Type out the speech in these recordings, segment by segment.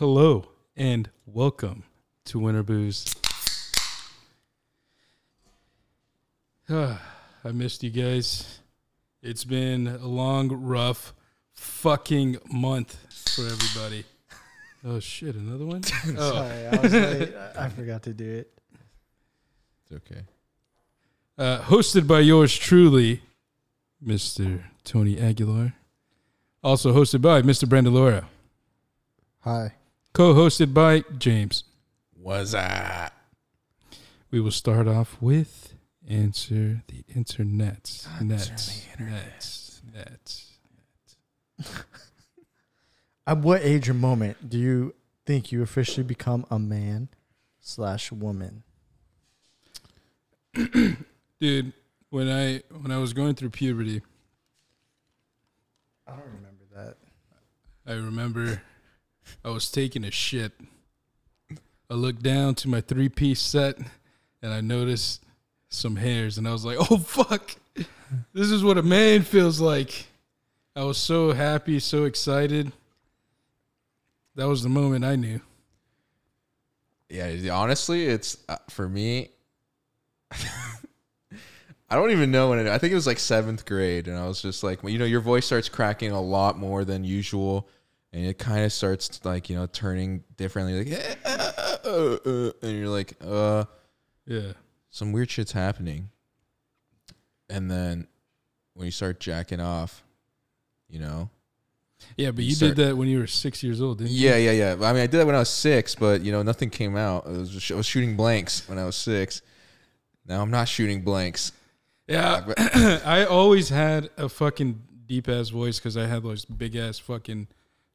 Hello and welcome to Win or Booze. I missed you guys. It's been a long, rough, fucking month for everybody. Oh shit, another one? Oh, Sorry, I was late. I I forgot to do it. It's okay. uh, hosted by yours truly, Mr. Tony Aguilar. Also hosted by Mr. Brandon Loera. Hi. Co-hosted by James. Was that? We will start off with answer the internet. Nets, nets, nets. At what age or moment do you think you officially become a man slash woman? Dude, when I when I was going through puberty, I don't remember that. I remember I was taking a shit. I looked down to my three piece set and I noticed some hairs and I was like, "Oh fuck. This is what a man feels like." I was so happy, so excited. That was the moment I knew. Yeah, honestly, it's uh, for me. I don't even know when it. I think it was like seventh grade, and I was just like, you know, your voice starts cracking a lot more than usual, and it kind of starts like you know turning differently, like, "Eh, uh, uh, uh," and you're like, uh, Yeah. some weird shit's happening. And then when you start jacking off, you know, Yeah, but You you start- did that when you were six years old, didn't you? Yeah, yeah, yeah. I mean, I did that when I was six, but you know, nothing came out. I was, just, I was shooting blanks when I was six. Now I'm not shooting blanks. Yeah, I always had a fucking deep ass voice because I had those big ass fucking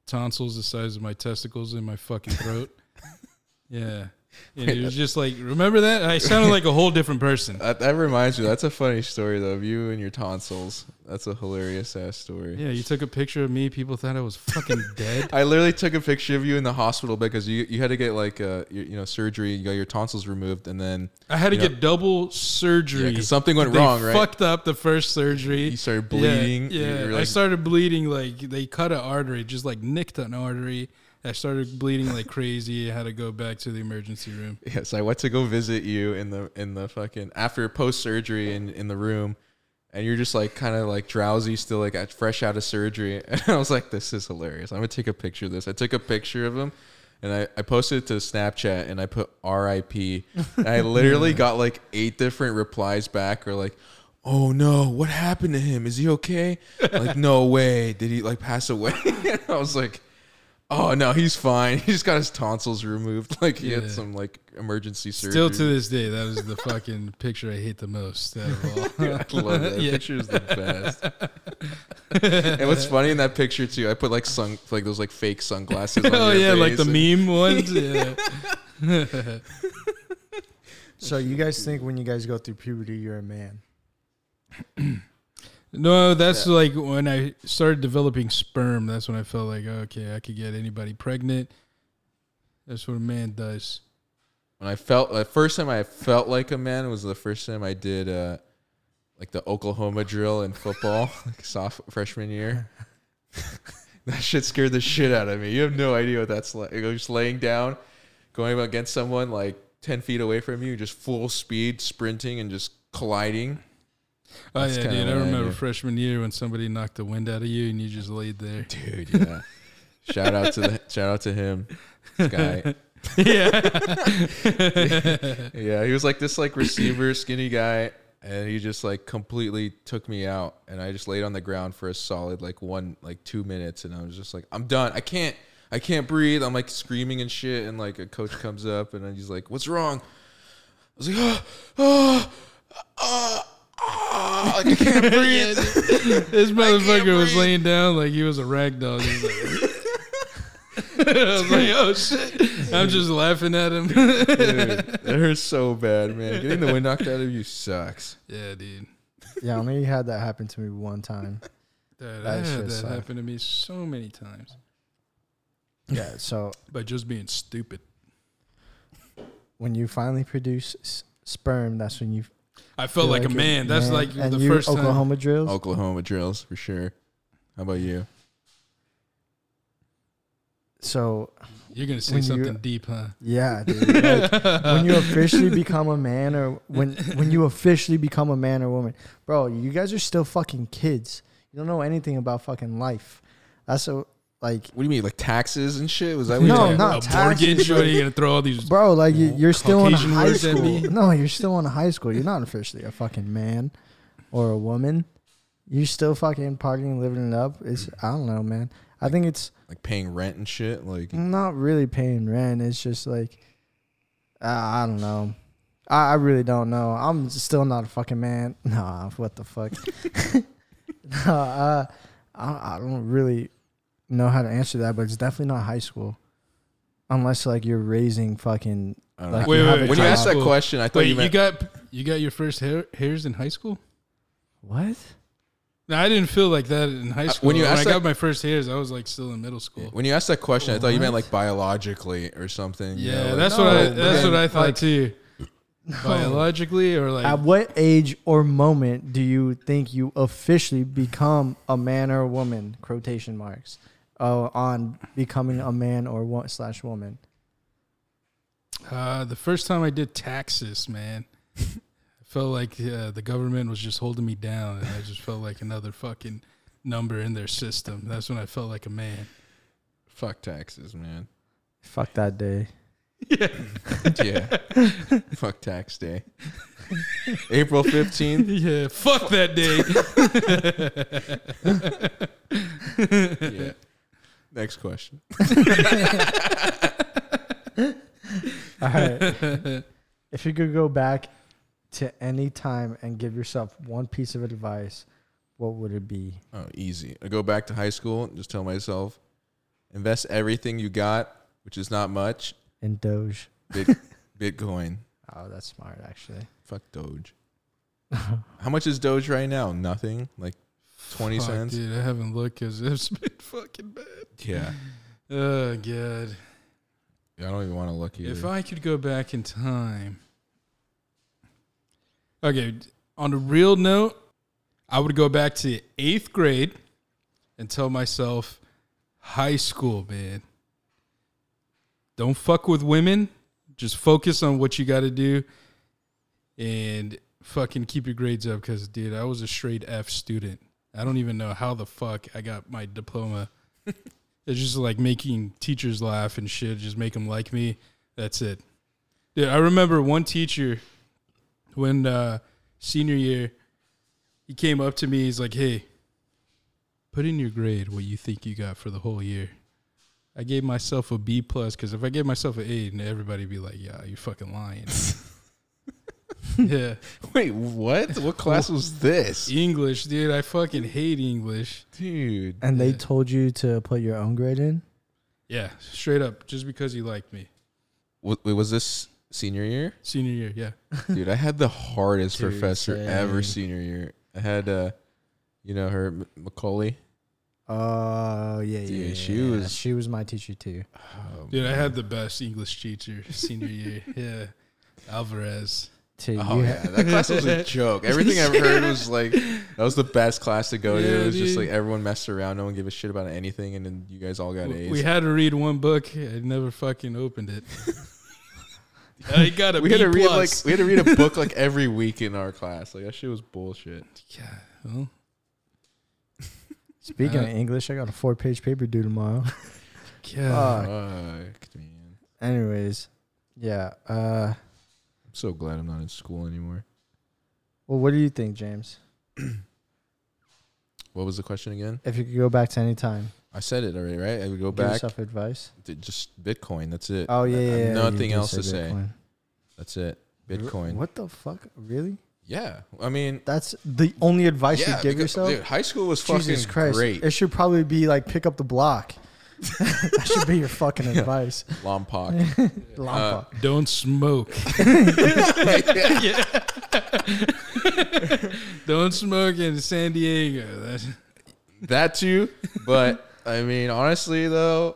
tonsils the size of my testicles in my fucking throat. yeah, and it was just like, remember that? I sounded like a whole different person. That, that reminds me. That's a funny story though. Of you and your tonsils. That's a hilarious ass story. Yeah, you took a picture of me. People thought I was fucking dead. I literally took a picture of you in the hospital because you you had to get like uh you, you know surgery. You got your tonsils removed, and then I had to know- get double yeah, something went They wrong, right? Fucked up the first surgery. You started bleeding. Yeah, yeah. were I started bleeding like they cut an artery, just like nicked an artery. I started bleeding like crazy. I had to go back to the emergency room. Yeah, so I went to go visit you in the in the fucking after post surgery in in the room, and you're just like kind of like drowsy, still like fresh out of surgery. And I was like, this is hilarious. I'm gonna take a picture of this. I took a picture of him, and I I posted it to Snapchat, and I put R.I.P. And I literally got like eight different replies back, or like. Oh no! What happened to him? Is he okay? Like, no way! Did he like pass away? and I was like, Oh no, he's fine. He just got his tonsils removed. Like he Yeah. had some like emergency surgery. Still to this day, that was the fucking picture I hate the most out of all. I love that. Yeah. picture is the best. and what's funny in that picture too, I put like sun like those like fake sunglasses. On oh your yeah, like face the and- meme ones. Yeah. So you guys think when you guys go through puberty, you're a man? No, that's like when I started developing sperm. That's when I felt like, okay, I could get anybody pregnant. That's what a man does. When I felt the first time I felt like a man was the first time I did uh like the Oklahoma drill in football, like soft freshman year. that shit scared the shit out of me. You have no idea what that's like. You're just laying down, going against someone like ten feet away from you, just full speed sprinting and just colliding. Oh That's yeah, dude. I remember freshman year when somebody knocked the wind out of you and you just laid there. Dude, yeah. shout out to the shout out to him. This guy. yeah. Yeah, he was like this like receiver, skinny guy, and he just like completely took me out. And I just laid on the ground for a solid like one like two minutes, and I was just like, I'm done. I can't, I can't breathe. I'm like screaming and shit, and like a coach comes up, and then he's like, What's wrong? I was like, Oh, oh, oh, oh like I can't breathe. This motherfucker was breathe. laying down like he was a rag doll. He was like, I was like, oh shit. I'm just laughing at him. Dude, it hurts so bad, man. Getting the wind knocked out of you sucks. yeah, dude. Yeah, I only had that happen to me one time. That, That I had that sucked. happen to me so many times Yeah, so by just being stupid. when you finally produce s- sperm, that's when you I felt feel like, a you're man. That's like and the you first time. Oklahoma drills. Oklahoma drills for sure. How about you? So So You're gonna say When you- something deep, huh? yeah, dude. Like, when you officially become a man, or when when you officially become a man or woman, bro, you guys are still fucking kids. You don't know anything about fucking life. That's so like, What do you mean, like taxes and shit? Was that what No, you're talking not about? a taxes, mortgage. but- What are you gonna throw all these? bro, like you, you're still in high words at school. me? No, you're still in high school. You're not officially a fucking man or a woman. You're still fucking partying, living it up. It's I don't know, man. I think it's Like paying rent and shit. Like not really paying rent. It's just like uh, I don't know. I, I really don't know. I'm still not a fucking man. Nah, what the fuck? no, uh, I, I don't really know how to answer that, but it's definitely not high school, unless like you're raising fucking. I don't Like. Wait, you wait, have wait. when you job. asked that question, I thought Wait, you you, meant got you got your first hair, hairs in high school? What? No, I didn't feel like that in high Uh, school. when you when I asked got my first hairs, I was like still in middle school. when you asked that question. I thought you meant like biologically or something. you Yeah, know, like- that's No, what I but that's then, what I thought like- too. Biologically or like At what age or moment do you think you officially become a man or a woman? Quotation marks. Uh, on becoming a man or wo- slash woman. uh, the first time I did taxes, man. I felt like uh, the government was just holding me down, and I just felt like another fucking number in their system. That's when I felt like a man. fuck taxes, man. Fuck that day. yeah. fuck tax day. April fifteenth. yeah, fuck that day. Yeah. Next question. All right. if you could go back to any time and give yourself one piece of advice, what would it be? Oh, easy. I go back to high school and just tell myself, invest everything you got, which is not much. In Doge. Bit, Bitcoin. Oh, that's smart, actually. Fuck Doge. How much is Doge right now? Nothing. Like 20 Fuck, cents? dude. I haven't looked because it's been fucking bad. Yeah. Oh god. Yeah, I don't even want to look either. If I could go back in time. Okay, on a real note, I would go back to eighth grade and tell myself, high school, man. Don't fuck with women. Just focus on what you got to do and fucking keep your grades up because, dude, I was a straight F student. I don't even know how the fuck I got my diploma. it's just like making teachers laugh and shit, just make them like me. That's it. Dude, I remember one teacher when uh, senior year, he came up to me. He's like, "Hey, put in your grade what you think you got for the whole year." I gave myself a B plus because if I gave myself an A, then everybody'd be like, "Yeah, you're fucking lying." yeah, Wait, what? What class was this? English, dude. I fucking hate English. Dude. And they told you to put your own grade in? Yeah, straight up, just because he liked me. Wa- Wait, was this senior year? Senior year, yeah. Dude, I had the hardest Dude, professor ever same. senior year. I had, uh, you know, her, M- Macaulay. Oh, yeah, yeah, Dude, yeah. she yeah. was- She was my teacher, too. Oh, Dude, I had the best English teacher senior year. Yeah, Alvarez. Too. Oh You yeah, that class was a joke. Everything I've heard was like that was the best class to go to. It was just like everyone messed around, no one gave a shit about anything, and then you guys all got A's. We had to read one book. I never fucking opened it. I got a we had to read like we had to read a book like every week in our class. Like that shit was bullshit. yeah, well, Speaking Uh, of English, I got a four page paper due tomorrow. yeah. Fuck. Fuck, man. Anyways, yeah. Uh, I'm so glad I'm not in school anymore. well, what do you think, James? What was the question again? If you could go back to any time, I said it already, right? I would go give back yourself advice. just Bitcoin. That's it. Oh yeah, I yeah. have yeah, you nothing else to say. Bitcoin. That's it. Bitcoin. What the fuck? Really? Yeah, I mean, That's the only advice yeah, you give because- yourself. dude, high school was Jesus fucking Christ! great. It should probably be like pick up the block. that should be your fucking Yeah. advice. Lompoc. Uh, Lampa. Don't smoke. Don't smoke in San Diego. That's, that too. But I mean, honestly though,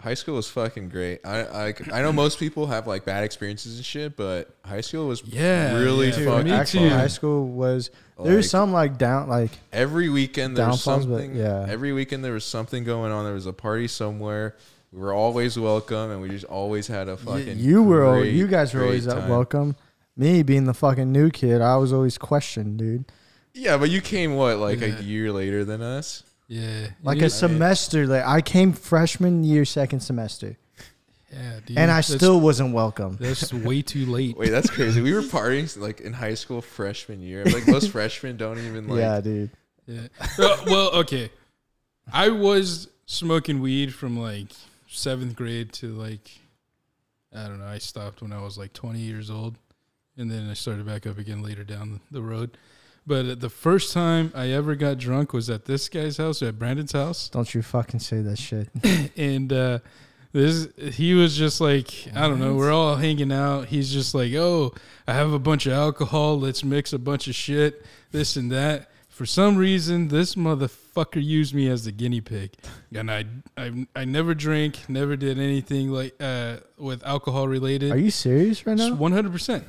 high school was fucking great. I I, I know most people have like bad experiences and shit, but high school was Yeah, really yeah. Dude, fucking me actually, too. high school was there's Like, some like down like every weekend there was downfalls, but something. yeah. Every weekend there was something going on. There was a party somewhere. We were always welcome, and we just always had a fucking. you were, great, you guys were always time. welcome. Me being the fucking new kid, I was always questioned, dude. Yeah, but you came what like Yeah. a year later than us. Yeah. Like you- a semester, like I came freshman year, second semester, Yeah, dude. and I that's- still wasn't welcome. That's way too late. Wait, that's crazy. we were partying like in high school freshman year. Like most freshmen don't even like. yeah, dude. Yeah. well, well, okay. I was smoking weed from like seventh grade to like I don't know. I stopped when I was like 20 years old, and then I started back up again later down the road. But the first time I ever got drunk was at this guy's house, at Brandon's house, Don't you fucking say that shit. and uh, this he was just like I don't know. We're all hanging out. He's just like, "Oh, I have a bunch of alcohol. Let's mix a bunch of shit, this and that." For some reason, this motherfucker used me as the guinea pig, and I I, I never drank, never did anything like uh, with alcohol related. Are you serious right now? One hundred percent.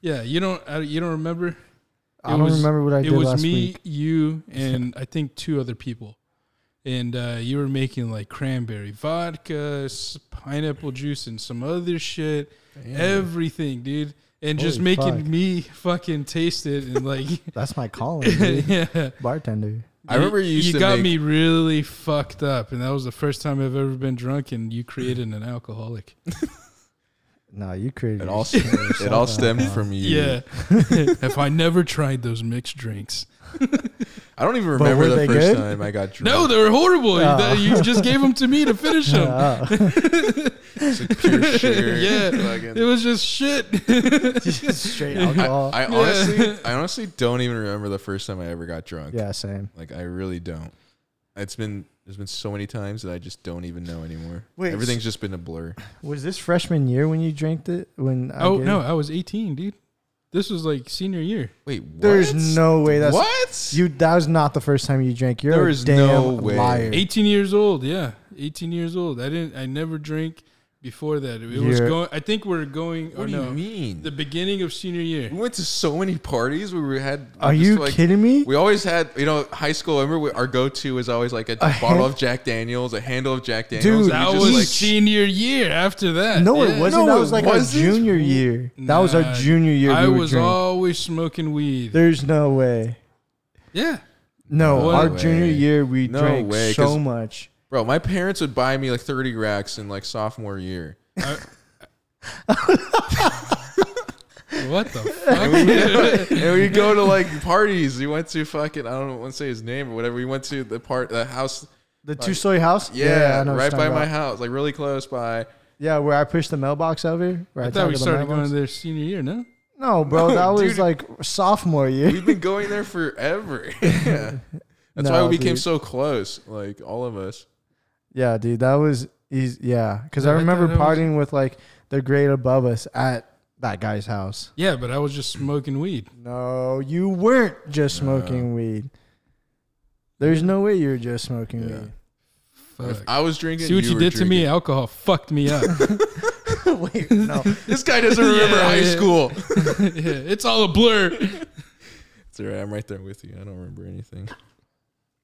Yeah, you don't you don't remember? I don't was- remember what I it did was last me, week. you, and I think two other people. And uh, you were making like cranberry vodka, pineapple juice, and some other shit. Everything, dude. And just making fuck. me fucking taste it and like, That's my calling, dude. yeah. bartender. I remember you used to got make- me really fucked up, and that was the first time I've ever been drunk. And you created an alcoholic. No, you created It all it all stemmed from you. Yeah. if I never tried those mixed drinks, I don't even remember the first good? time I got drunk. no, they were horrible. Oh. You just gave them to me to finish them. Oh. It's like pure sugar. Yeah. Fucking- It was just shit. Straight alcohol. I honestly, I honestly don't even remember the first time I ever got drunk. yeah, same. Like I really don't. It's been there's been so many times that I just don't even know anymore. Wait, Everything's just been a blur. Was this freshman year when you drank it? When I oh gave- no, I was 18, dude. This was like senior year. Wait, what? There's no way that's what? you. That was not the first time you drank. You're There a is damn no way. liar. 18 years old. Yeah, 18 years old. I didn't. I never drank before that. It was You're- going. I think we're going. What or do no, you mean? the beginning of senior year. we went to so many parties where we had. Are just you like, kidding me? We always had, you know, high school. Remember, we, our go-to was always like a, A bottle hand- of Jack Daniels, a handle of Jack Daniels. Dude, and we That just, was like, senior year. After that, no, Yeah. it wasn't. No, that it was like wasn't. our junior year. That was our junior year. I we would was drink. always smoking weed. There's no way. yeah, No, No our way. junior year we No drank way, so 'cause- much. Bro, my parents would buy me like 30 racks in like sophomore year. what the And we, fuck? and we go to like parties. We went to fucking I don't want to say his name or whatever. We went to the part the house. The two story house. Yeah, I know right by talking my house, like really close by. Yeah, where I pushed the mailbox over. Where I, I thought we the started mailbox. going there senior year. No, No, bro, No, that was dude. like sophomore year. We've been going there forever. yeah. That's why No, we became dude. so close, like all of us. Yeah, dude, that was easy. Yeah, because I Yeah, I remember thought it was- partying with like the grade above us at that guy's house. yeah, but I was just smoking weed. No, you weren't just No. smoking weed. There's no way you were just smoking Yeah. weed. If Fuck. I was drinking, See what you, were did to me? drinking. Alcohol fucked me up. Wait, no. This guy doesn't remember Yeah, high yeah. school. yeah, it's all a blur. It's alright. I'm right there with you. I don't remember anything.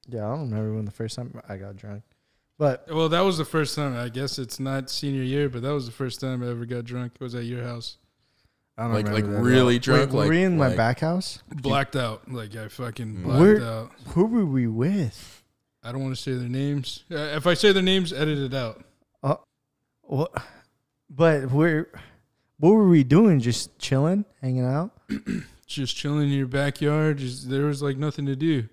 Yeah, I don't remember when the first time I got drunk. But Well, that was the first time. I guess it's not senior year, but that was the first time I ever got drunk. It was at your house. I don't Like- like that really all. drunk, Wait, were like- we in my back house? Blacked out. Like I fucking Mm. blacked Where- out. Who were we with? I don't want to say their names. Uh, if I say their names, edit it out. What? But we're what were we doing? Just chilling, hanging out. Just chilling in your backyard. Just there was like nothing to do.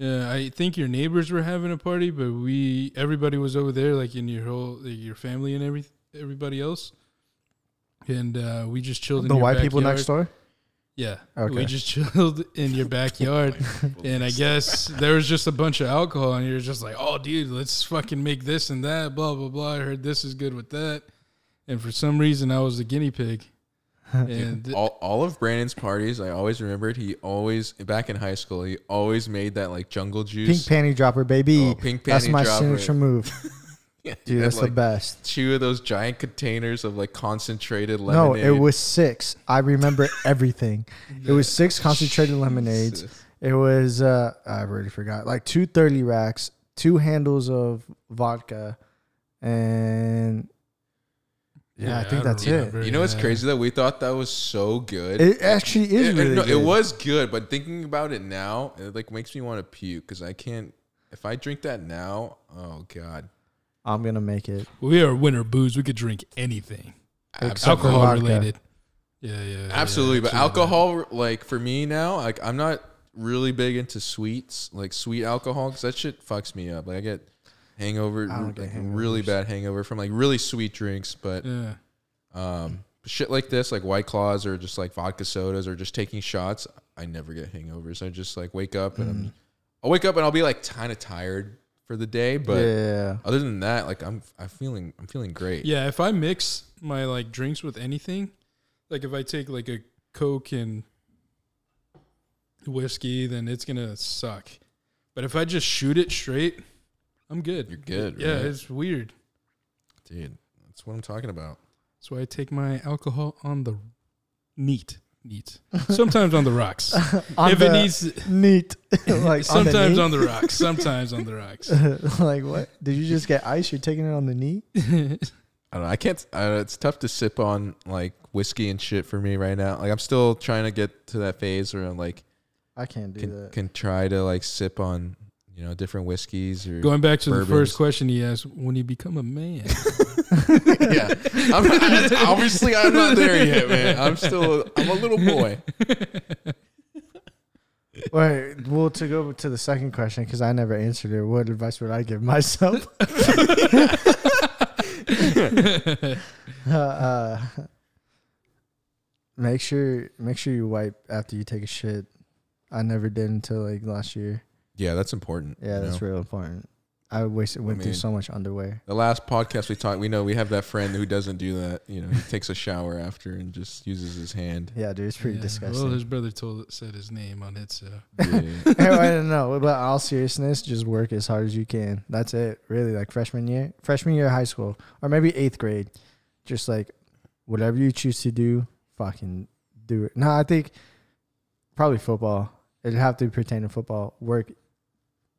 Yeah, I think your neighbors were having a party, but we everybody was over there, like in your whole like your family and every everybody else. And uh, we just chilled. in The your white people next door. Yeah. Okay. We just chilled in your backyard. and I guess there was just a bunch of alcohol, and you're just like, oh, dude, let's fucking make this and that, blah, blah, blah. I heard this is good with that. And for some reason, I was the guinea pig. And th- all, all of Brandon's parties, I always remembered. He always back in high school, he always made that like jungle juice, Pink panty dropper, baby. Oh, pink that's my dropper. signature move, Yeah, dude. That's the best. two of those giant containers of like concentrated lemonade. No, it was six. I remember everything. It was six concentrated lemonades. It was uh I already forgot. Like two thirty racks, two handles of vodka, and yeah, I think don't that's it. remember, You know what's yeah. crazy though? We thought that was so good. It actually is It- really no, good. it was good, but thinking about it now, it like makes me want to puke because I can't. If I drink that now, oh god, I'm gonna make it. We are Win or Booze. We could drink anything. Except for Alcohol vodka. related. Yeah, yeah. yeah, absolutely. but absolutely. alcohol, like for me now, like I'm not really big into sweets, like sweet alcohol, because that shit fucks me up. Like I get hangover, I don't get like, really bad hangover from like really sweet drinks, but Yeah. um, shit like this, like White Claws or just like vodka sodas or just taking shots, I never get hangovers. I just like wake up and Mm. I'm, I'll wake up and I'll be like kind of tired for the day, but yeah, other than that, like I'm, I'm feeling, I'm feeling great. Yeah, if I mix my like drinks with anything, like if I take like a Coke and whiskey, then it's gonna suck. But if I just shoot it straight, I'm good. You're good, Yeah, right? it's weird. dude. That's what I'm talking about. That's why I take my alcohol on the neat, neat. Sometimes on the rocks. On if the it needs, neat, like sometimes on on the rocks. Sometimes on the rocks. like what? Did you just get ice? You're taking it on the knee? I don't know. I can't. Uh, it's tough to sip on like whiskey and shit for me right now. Like I'm still trying to get to that phase where I'm like I can't do can, that. can try to like sip on you know different whiskeys or Going back to the first question he asked, when you become a man, yeah. I'm, I, obviously, I'm not there yet, man. I'm still. I'm a little boy. Wait, well, to go to the second question because I never answered it. What advice would I give myself? uh, uh, make sure make sure you wipe after you take a shit. I never did until like last year. Yeah, that's important. Yeah, you that's know? real important. I wasted went I through so much underwear. The last podcast we talked, we know we have that friend who doesn't do that. You know, he takes a shower after and just uses his hand. Yeah, dude, it's pretty Yeah, disgusting. Well, his brother told said his name on it, so Yeah. I don't know, but all seriousness, just work as hard as you can. That's it, really. Like freshman year, freshman year of high school, or maybe eighth grade, just like whatever you choose to do, fucking do it. No, I think probably football. It'd have to pertain to football. Work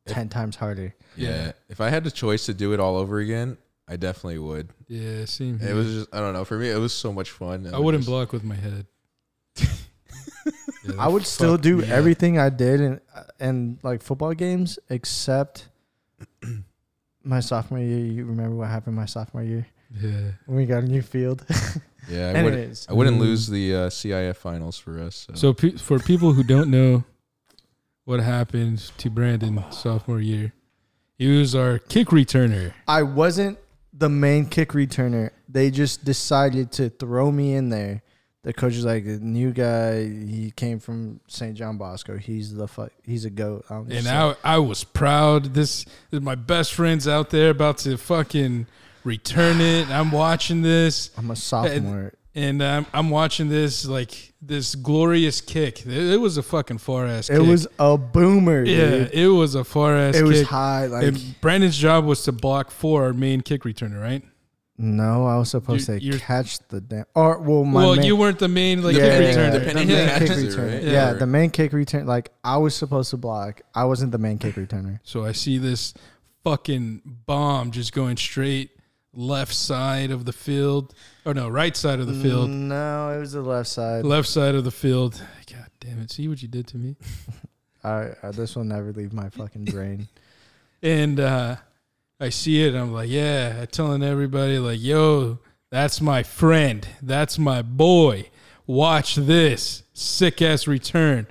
ten times harder. yeah. If I had the choice to do it all over again, I definitely would. yeah, same. It was just I don't know. For me, it was so much fun. I wouldn't just- block with my head. Yeah, I would still do me up. everything I did in in like football games except my sophomore year. You remember what happened my sophomore year Yeah. when we got a new field? Yeah, I wouldn't. Anyways, I wouldn't Mm. lose the uh, CIF finals for us. So, So pe- for people who don't know what happened to Brandon sophomore year, he was our kick returner. I wasn't the main kick returner. They just decided to throw me in there. The coach is like, the new guy. He came from St. John Bosco. He's the fuck. He's a goat. I'm just And I I was proud. This is my best friends out there about to fucking return it. I'm watching this. I'm a sophomore. And I'm I'm watching this like this glorious kick. It, it was a fucking far ass. It was a boomer. yeah, dude. it was a far ass. It was high. Like and Brandon's job was to block for our main kick returner, right? no, I was supposed You- to you're- catch the damn. Or well, my well, main, you weren't the main like yeah, kick yeah, returner. the Depending main Yeah. kick catches returner. right? Yeah, Yeah. the main kick return. Like I was supposed to block. I wasn't the main kick returner. So I see this fucking bomb just going straight left side of the field, or no, right side of the field, No, it was the left side. left side of the field. God damn it! See what you did to me. Right, uh, this will never leave my fucking brain. And uh, I see it. I'm like, yeah, I'm telling everybody like, yo, that's my friend. That's my boy. Watch this sick ass return.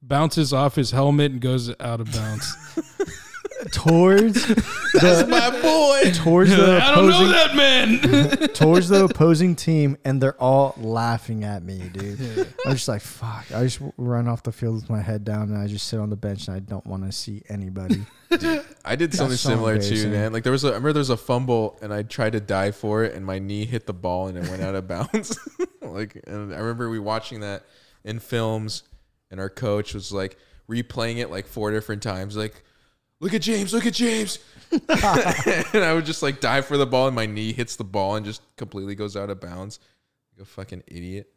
Bounces off his helmet and goes out of bounds. towards That's the my boy. towards the I don't know opposing that man. towards the opposing team, and they're all laughing at me, dude. Yeah. I'm just like, fuck. I just run off the field with my head down, and I just sit on the bench, and I don't want to see anybody. I did something so similar too, embarrassing. man. Like there was a, I remember there was a fumble and I tried to dive for it and my knee hit the ball and it went out of bounds. like, and I remember we watching that in films and our coach was like replaying it like four different times. Like, look at James, look at James. and I would just like dive for the ball and my knee hits the ball and just completely goes out of bounds. Like a fucking idiot.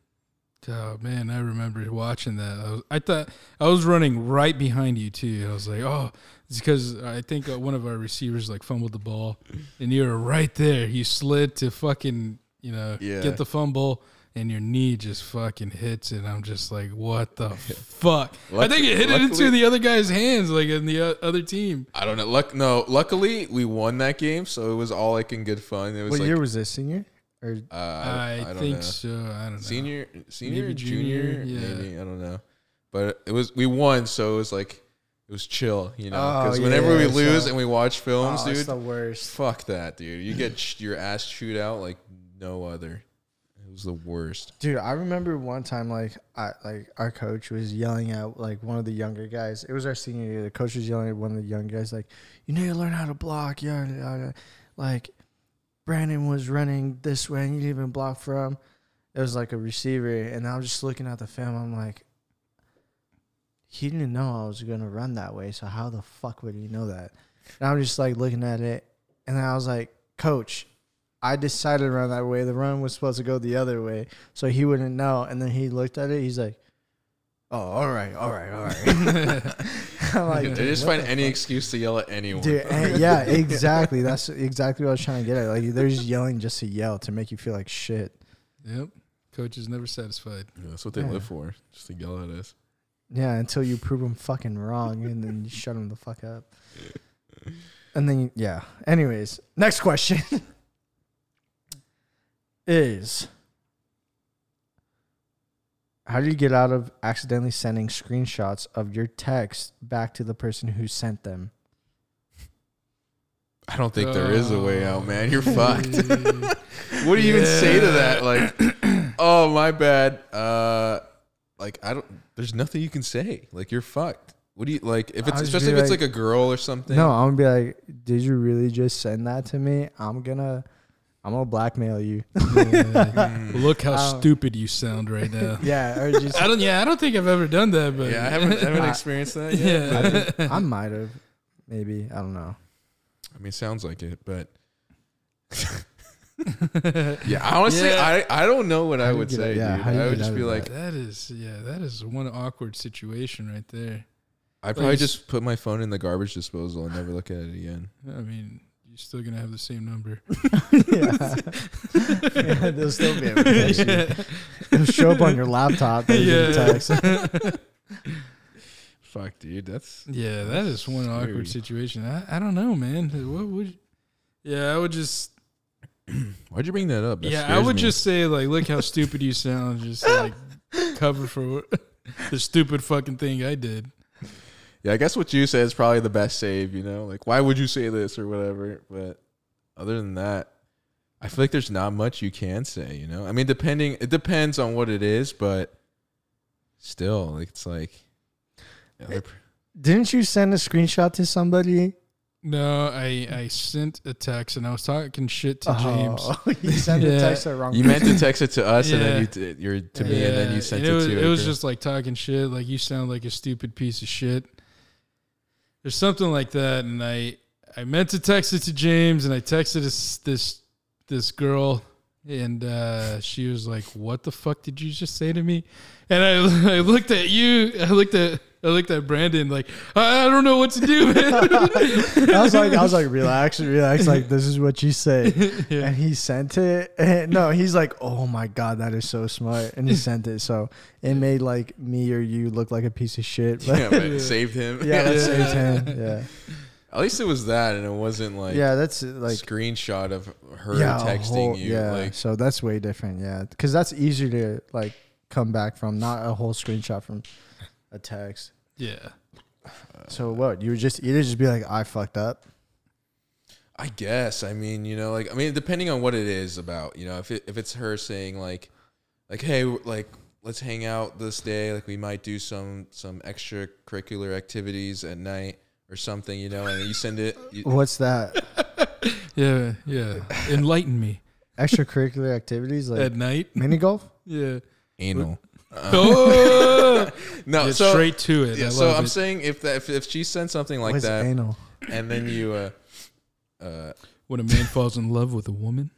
Oh man, I remember watching that. I, was, I thought I was running right behind you too. I was like, oh, it's because I think uh, one of our receivers like fumbled the ball, and you were right there. You slid to fucking, you know, Yeah. get the fumble, and your knee just fucking hits it. I'm just like, what the fuck? I Luck- think it hit it into the other guy's hands, like in the uh, other team. I don't know. Luck, no. Luckily, we won that game, so it was all like in good fun. It was What like year was this? Senior or uh, I, I, don't think know. so. I don't know. Senior, senior, Maybe junior, junior, yeah. maybe I don't know. But it was we won, so it was like it was chill, you know. Oh, Because whenever we yeah, lose so- and we watch films, Oh, it's dude, the worst. fuck that, dude. You get your ass chewed out like no other. Was the worst. Dude, I remember one time like I like our coach was yelling at like one of the younger guys. It was our senior year. The coach was yelling at one of the young guys like, "You need to learn how to block." Yeah, like Brandon was running this way and you didn't even block for him. It was like a receiver, and I was just looking at the film. I'm like, he didn't know I was gonna run that way, so how the fuck would he know that? And I'm just like looking at it, and I was like, Coach, I decided to run that way. The run was supposed to go the other way, so he wouldn't know. And then he looked at it. He's like, "Oh, all right, all right, all right." I'm like, They "Dude, just find any fuck?" excuse to yell at anyone. Dude, and- yeah, exactly. That's exactly what I was trying to get at. Like, they're just yelling just to yell to make you feel like shit. Yep. Coach is never satisfied. Yeah, that's what they Yeah. live for, just to yell at us. Yeah, until you prove them fucking wrong, and then you shut them the fuck up. And then, yeah. Anyways, next question is How do you get out of accidentally sending screenshots of your text back to the person who sent them? I don't think there is a way out, man. You're Oh. fucked. What do you even say to that? Like, oh my bad. Uh, like I don't. There's nothing you can say. Like you're fucked. What do you like? If it's especially be if it's like- like a girl or something. No, I'm gonna be like, Did you really just send that to me? I'm gonna. I'm gonna blackmail you. Look how Um, stupid you sound right now. yeah, or just I don't. Yeah, I don't think I've ever done that. But yeah, I haven't, I haven't experienced that yet. Yeah. I, think I might have, maybe I don't know. I mean, sounds like it, but yeah, honestly, Yeah. I I don't know what How I would say, out- yeah, dude. how do you I would just be of like, that is yeah, that is one awkward situation right there. I'd probably just put my phone in the garbage disposal and never look at it again. I mean, you're still gonna have the same number. yeah. yeah, they'll still be able to text you. It'll show up on your laptop. Yeah. text. Fuck, dude, that's Yeah, that is one Scary. awkward situation. I, I don't know, man. What would? Yeah, I would just. why'd you bring that up? That yeah, I would me. just say like, look how stupid you sound. Just like cover for the stupid fucking thing I did. Yeah, I guess what you said is probably the best save, you know? Like, why would you say this or whatever? But other than that, I feel like there's not much you can say, you know? I mean, depending, it depends on what it is, but still, like, it's like, yeah, they're Didn't you send a screenshot to somebody? No, I I sent a text and I was talking shit to oh, James. Oh, you sent Yeah. the text to wrong. you meant to text it to us and then Yeah. you did, you're to me and then you sent and it, it was, to it was girl. just like talking shit. Like you sound like a stupid piece of shit. There's something like that, and I I meant to text it to James, and I texted this this this girl, and uh, she was like, "What the fuck did you just say to me?" And I I looked at you. I looked at I looked at Brandon like I, I don't know what to do, man. I was like, I was like, relax, relax. Like this is what you say. yeah. And he sent it. And no, he's like, oh my god, that is so smart. And he sent it. So it made like me or you look like a piece of shit. But yeah, but it saved him. yeah, that Yeah. saved him. Yeah, At least it was that and it wasn't like, yeah, that's like screenshot of her yeah, texting whole- you. Yeah, Like, so that's way different. Yeah, because that's easier to like come back from, not a whole screenshot from a text. Yeah. So what? You would just either just be like, I fucked up. I guess. I mean, you know, like I mean, depending on what it is about, you know, if it, if it's her saying like, like, hey, like, let's hang out this day. Like, we might do some some extracurricular activities at night or something, you know, and you send it. You, What's that? Yeah, yeah. Enlighten me Extracurricular activities like at night. mini golf. Yeah. anal. Oh, No, Get so straight to it. yeah, so I'm it. saying if that if, if she sent something like What's that, anal? and then you, uh, uh, when a man falls in love with a woman.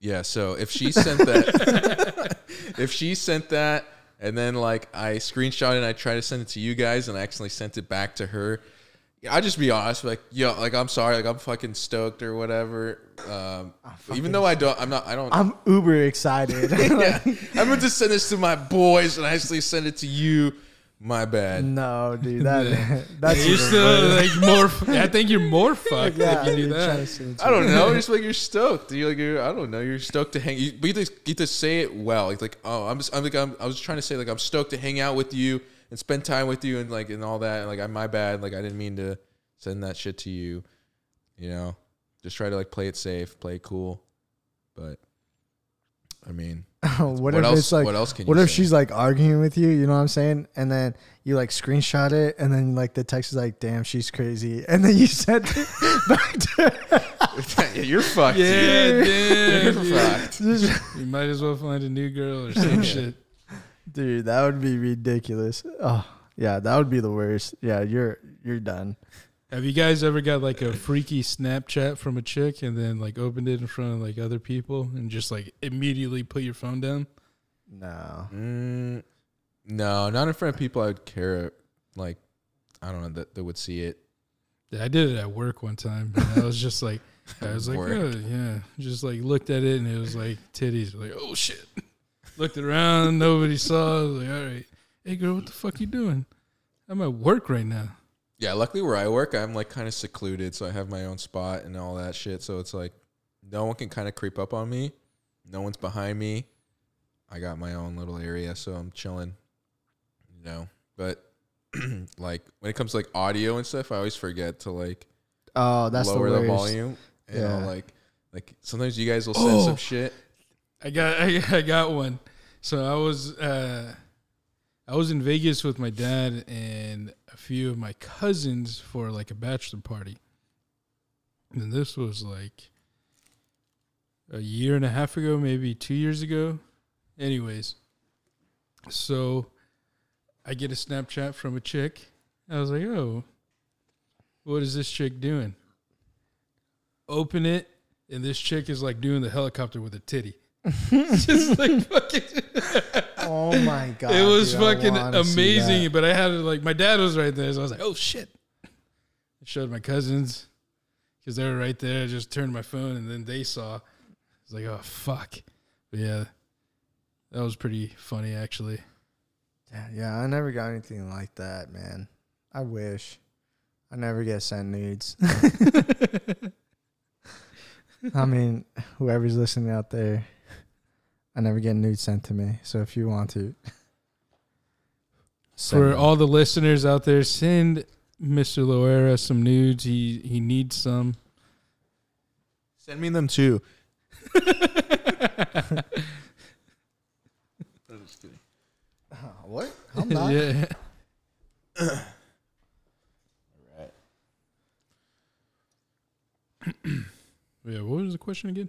Yeah, so if she sent that, if she sent that, and then like I screenshot it and I try to send it to you guys, and I accidentally sent it back to her, yeah, I'll just be honest, like yo, like I'm sorry, like I'm fucking stoked or whatever. Um, even though I don't, I'm not, I don't. I'm uber excited. yeah, I'm going to send this to my boys, and I actually send it to you. My bad. no, dude, that that's You're still worse. like more. I think you're more fucked Yeah, if you do you're trying to that. send it to I don't know. Just like you're stoked. You like you're, I don't know. You're stoked to hang. You, but you just get to say it well. Like, like oh, I'm just. I'm like I'm, I was trying to say like I'm stoked to hang out with you and spend time with you and like and all that. And like I'm my bad. Like I didn't mean to send that shit to you. You know, just try to like play it safe, play it cool. But I mean, what, what, if else? it's like what else can you? What if say? she's like arguing with you? You know what I'm saying? And then you like screenshot it, and then like the text is like, "Damn, she's crazy," and then you send it back to her. yeah, you're fucked. dude. Yeah, You're dude. fucked. You might as well find a new girl or some shit. Dude, that would be ridiculous. Oh, yeah, that would be the worst. Yeah, you're you're done. Have you guys ever got like a freaky Snapchat from a chick and then like opened it in front of like other people and just like immediately put your phone down? No. Mm, no, not in front of people I would care. Like, I don't know that that would see it. Yeah, I did it at work one time. And I was just like, I was like, oh, yeah, just like looked at it and it was like titties. Like, oh shit. Looked around, nobody saw. I was like, all right, hey girl, what the fuck you doing? I'm at work right now. Yeah, luckily where I work, I'm like kind of secluded, so I have my own spot and all that shit. So it's like no one can kind of creep up on me. No one's behind me. I got my own little area, so I'm chilling. You know, but like when it comes to like audio and stuff, I always forget to like Oh, that's lower the the, volume. And Yeah. I'll like like sometimes you guys will send Oh. some shit. I got I, got one. So I was uh I was in Vegas with my dad and a few of my cousins for like a bachelor party. And this was like a year and a half ago, maybe 2 years ago. Anyways, so I get a Snapchat from a chick. I was like, "Oh, what is this chick doing?" Open it and this chick is like doing the helicopter with a titty. just like fucking. Oh my god. it was dude, fucking amazing. But I had to like my dad was right there, so I was like, "Oh shit!" I showed my cousins because they were right there. I just turned my phone, and then they saw. I was like, "Oh fuck!" But yeah, that was pretty funny actually. Yeah, yeah, I never got anything like that, man. I wish. I never get sent nudes. I mean, whoever's listening out there, I never get nudes sent to me. So if you want to, send For them. all the listeners out there, send Mr. Loera some nudes. He he needs some. Send me them too. Oh, what? I'm not. yeah. Yeah, what was the question again?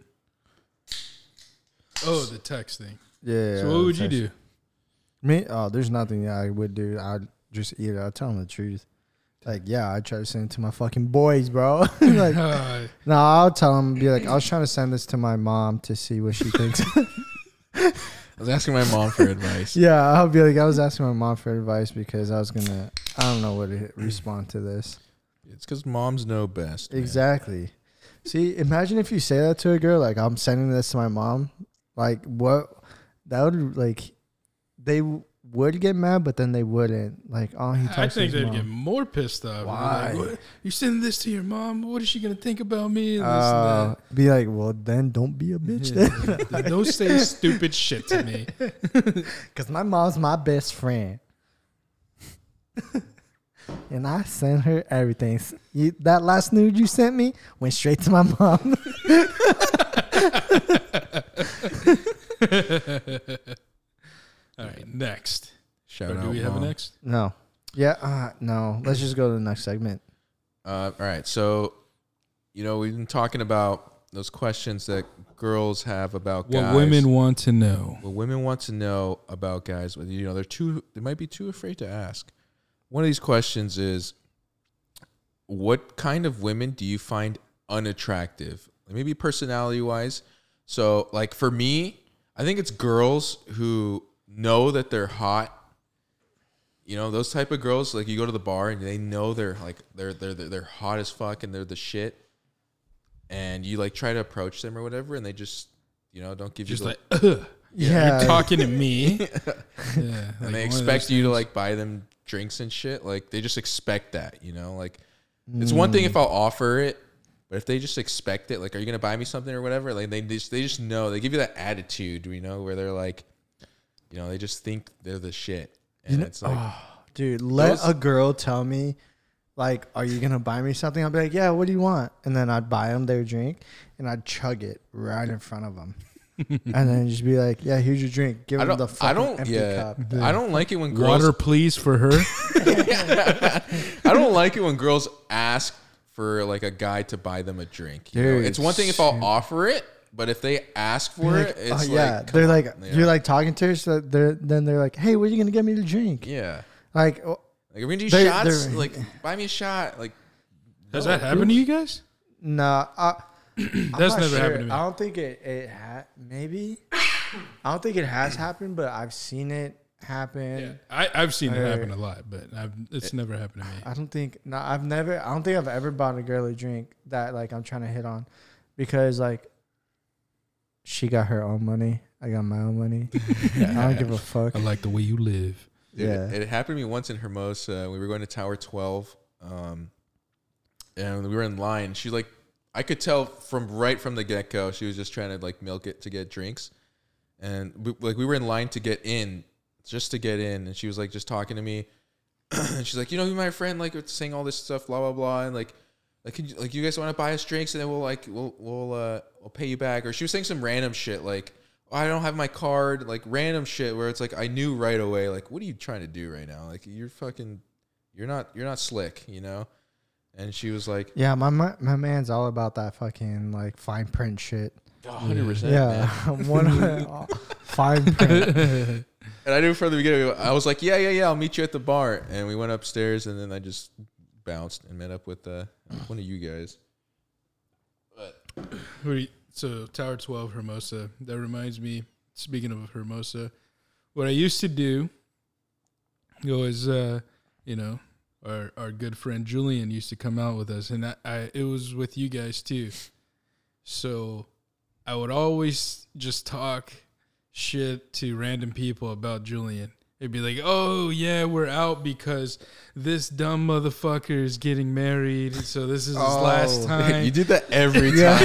Oh, the text thing. Yeah. so what would you text- do? Me? Oh, there's nothing I would do. I'd just eat it. I'll tell them the truth. Like, yeah, I try to send it to my fucking boys, bro. like, no, I'll tell them, be like, I was trying to send this to my mom to see what she thinks. I was asking my mom for advice. yeah, I'll be like, I was asking my mom for advice because I was gonna, I don't know what to respond to this. It's because moms know best. man. Exactly. See, imagine if you say that to a girl, like, I'm sending this to my mom. Like, what? That would like, they w- would get mad, but then they wouldn't. Like, oh, he talks I think they'd mom. get more pissed off. Why? Like? You sending this to your mom? What is she gonna think about me? And this Uh, be like, well, then don't be a bitch then. Don't say stupid shit to me. Because my mom's my best friend. and I sent her everything. You, that last nude you sent me went straight to my mom. All right, next. Shout Or out. do we have a Mom. next? no. Yeah, uh, no. Let's just go to the next segment. Uh, all right. So, you know, we've been talking about those questions that girls have about What guys. women want to know. what women want to know about guys. But you know, they're too. They might be too afraid to ask. One of these questions is, what kind of women do you find unattractive? Maybe personality wise, So like for me, I think it's girls who know that they're hot. You know, those type of girls, like you go to the bar and they know they're like they're they're they're, they're hot as fuck and they're the shit. And you like try to approach them or whatever, and they just you know don't give Just you like, the, Ugh, Yeah. you're talking to me. yeah, and like they expect those you to like buy them drinks and shit. Like they just expect that, you know. Like it's one thing mm. if I'll offer it, but if they just expect it, like, are you gonna buy me something or whatever? Like they just they just know they give you that attitude, you know, where they're like, you know, they just think they're the shit, and know- it's like, oh, Dude, let Those- a girl tell me, like, are you gonna buy me something? I'll be like, yeah. What do you want? And then I'd buy them their drink, and I'd chug it right in front of them, and then just be like, yeah, here's your drink. Give I them don't, the I don't, empty yeah, cup. I don't like it when girls. water, please, for her. I don't like it when girls ask for like a guy to buy them a drink. You know? Dude, It's one thing if I'll shoot. offer it, but if they ask for Like, it, oh, it's yeah, like, come they're on, like, yeah. you're like talking to her, so they're then they're like, hey, what are you gonna get me to drink? yeah. Like, oh, Like, are we gonna do They're- shots? they're- Like, buy me a shot. Like, Has no, that happened to you guys? nah, I, I'm That's not never sure. happened to me. I don't think it it ha- maybe. I don't think it has happened, but I've seen it happen. Yeah, I, I've seen it happen a lot, but I've, it's never happened to me. I don't think no, I've never I don't think I've ever bought a girl a drink that like I'm trying to hit on because like she got her own money. I got my own money. I don't give a fuck. I like the way you live. Dude, Yeah. It, it happened to me once in Hermosa. We were going to Tower 12. Um, and we were in line. She like, I could tell from right from the get go, she was just trying to like milk it to get drinks. And we, like, we were in line to get in, just to get in. And she was like, just talking to me. she's like, you know, you my friend, like, saying all this stuff, blah, blah, blah. And like, like, could you, like, you guys want to buy us drinks and then we'll like, we'll, we'll, uh, we'll pay you back. Or she was saying some random shit like, oh, I don't have my card, like random shit where it's like I knew right away, like, what are you trying to do right now? Like, you're fucking, you're not, you're not slick, you know. And she was like, Yeah, my, my my man's all about that fucking like fine print shit. hundred percent, Yeah, one fine print. And I knew from the beginning, I was like, yeah, yeah, yeah, I'll meet you at the bar. And we went upstairs, and then I just bounced and met up with uh, one of you guys. You- so Tower 12 Hermosa. That reminds me, speaking of Hermosa, what I used to do was, uh, you know, our our good friend Julian used to come out with us, and I, I it was with you guys too. So I would always just talk shit to random people about Julian. It'd be like, "Oh yeah, we're out because this dumb motherfucker is getting married, so this is his last Oh. time." you did that every time.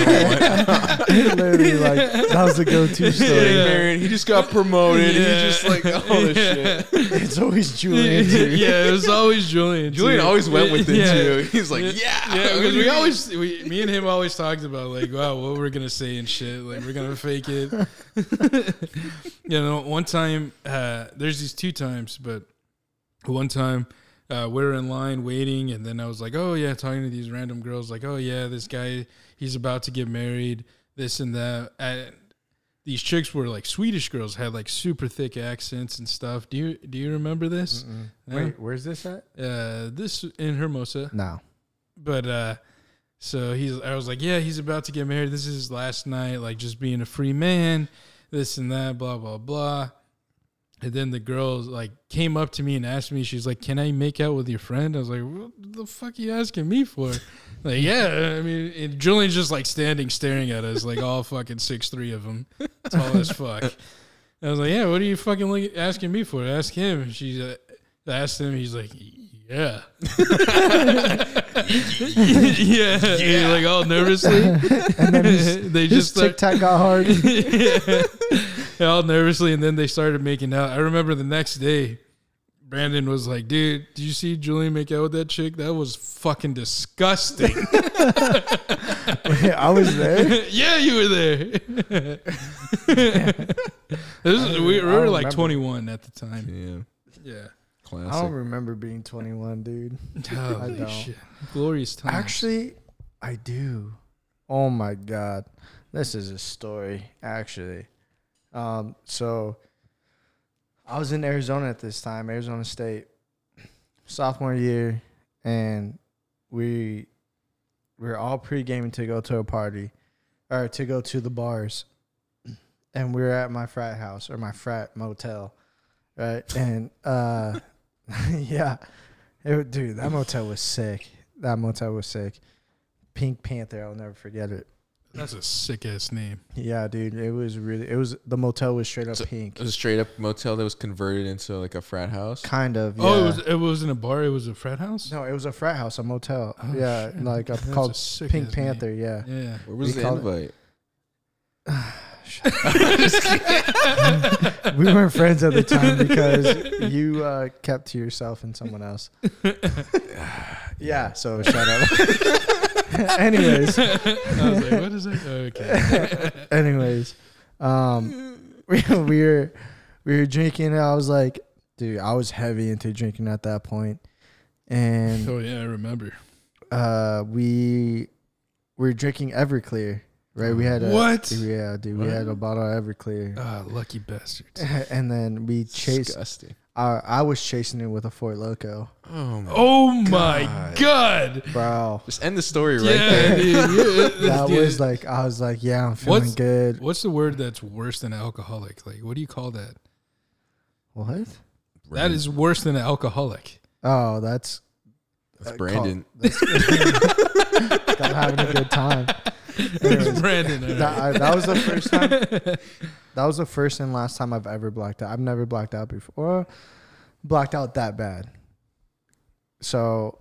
Yeah. Literally, like that was the go-to story. Getting Yeah. married, he just got promoted. Yeah. He just like all this Yeah. shit. It's always Julian. Too. yeah, it was always Julian. Julian too. always went with it Yeah. too. He's like, yeah, yeah, yeah, because we always, we, me and him always talked about like, wow, what we're gonna say and shit. Like we're gonna fake it. you know, one time, uh, there's these two times, but one time. Uh, we are in line waiting, and then I was like, "Oh yeah," talking to these random girls, like, "Oh yeah, this guy, he's about to get married, this and that." And these chicks were like Swedish girls, had like super thick accents and stuff. Do you do you remember this? No? Wait, where's this at? uh, this in Hermosa, No. but uh, so he's. I was like, yeah, he's about to get married. This is his last night, like just being a free man, this and that, blah blah blah. And then the girls like came up to me and asked me, she's like, "Can I make out with your friend?" I was like, "What the fuck are you asking me for?" like, yeah, I mean, and Julian's just like standing, staring at us, like all fucking six three of them, tall as fuck. I was like, "Yeah, what are you fucking like, asking me for?" Ask him. She uh, asked him. He's like, "Yeah." yeah, yeah, like all nervously. And then his, they his just tac got hard. yeah, all nervously, and then they started making out. I remember the next day, Brandon was like, "Dude, did you see Julian make out with that chick? That was fucking disgusting." I was there. yeah, you were there. This is- we, we were like remember. 21 at the time. Yeah, Yeah. I don't remember being 21, dude. Holy don't. shit. Glorious time. Actually, I do. Oh my god, this is a story. Actually, um, so I was in Arizona at this time, Arizona State, sophomore year, and we we were all pre-gaming to go to a party, or to go to the bars, and we were at my frat house or my frat motel, right? And uh, yeah, it, would dude, that motel was sick. That motel was sick. Pink Panther, I'll never forget it. That's a sick ass name. Yeah, dude, it was really. It was the motel was straight up So- pink, It was a straight up motel that was converted into like a frat house. kind of. Yeah. Oh, it was it wasn't a bar. It was a frat house. no, it was a frat house, a motel. Oh, yeah, shit. like a, called a Pink ass name. Panther. Yeah. Yeah. Where was We the call invite? we weren't friends at the time because you uh, kept to yourself and someone else. yeah, so shut up. anyways, I was like, what is it? Okay. anyways, um, we, we were we were drinking. And I was like, dude, I was heavy into drinking at that point. and Oh yeah, I remember. uh, we were drinking Everclear. Right, we had a What? Yeah, dude, we had a bottle of Everclear, Ah, lucky bastards. and then we chased. Disgusting. I, I was chasing it with a Four Loco, Oh my. Oh my god. bro. Just end the story right Yeah, there. dude. yeah, That dude. was like I was like, yeah, I'm feeling What's- good. What's the word that's worse than alcoholic? Like, what do you call that? What? That is worse than an alcoholic. Oh, that's That's uh, Brandon. Call, that's, I'm having a good time. Anyways, Brandon. that. I, that was the first time. That was the first and last time I've ever blacked out. I've never blacked out before. Blacked out that bad. So,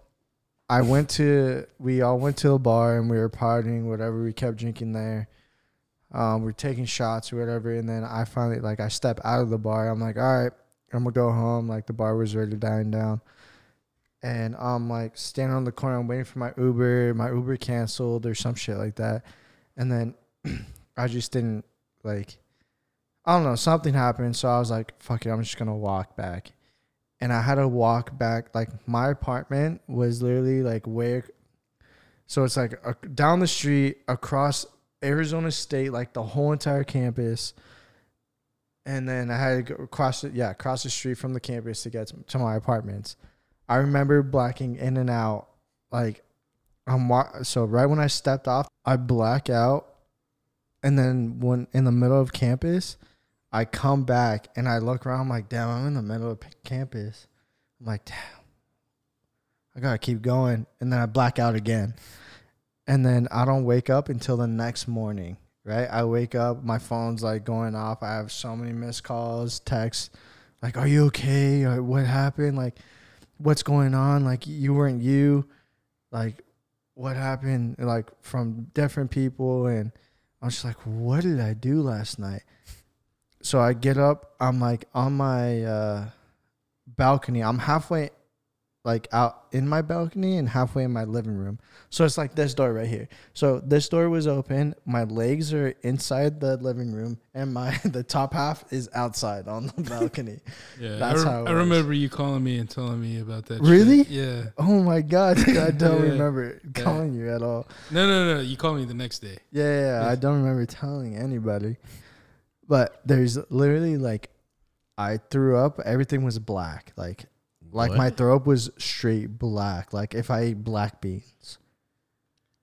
I went to. We all went to a bar and we were partying. Whatever. We kept drinking there. Um, we're taking shots or whatever, and then I finally like I step out of the bar. I'm like, all right, I'm gonna go home. Like the bar was already dying down, and I'm like standing on the corner. I'm waiting for my Uber. My Uber canceled or some shit like that, and then I just didn't like. I don't know. Something happened, so I was like, "Fuck it, I'm just gonna walk back." And I had to walk back. Like my apartment was literally like where, so it's like down the street across Arizona State, like the whole entire campus. And then I had to go across it, yeah, across the street from the campus to get to my apartments. I remember blacking in and out, like I'm wa- so right when I stepped off, I black out, and then when in the middle of campus, I come back and I look around, I'm like, damn, I'm in the middle of campus. I'm like, damn, I gotta keep going, and then I black out again and then I don't wake up until the next morning. Right? I wake up, my phone's like going off. I have so many missed calls, texts, like, "Are you okay? Or what happened? Like, what's going on? Like, you weren't you? Like, what happened? Like from different people." And I'm just like, "What did I do last night?" So I get up. I'm like on my uh, balcony. I'm halfway, like out in my balcony and halfway in my living room. So it's like this door right here. So this door was open. My legs are inside the living room, and my the top half is outside on the balcony. Yeah, That's I, rem- how it I remember you calling me and telling me about that. Really? shit. Yeah. oh my god, I don't Yeah. remember Yeah. calling you at all. No, no, no. You called me the next day. Yeah, yeah, yeah, I don't remember telling anybody. But there's literally like, I threw up. Everything was black. Like, like What? my throat was straight black. Like if I ate black beans.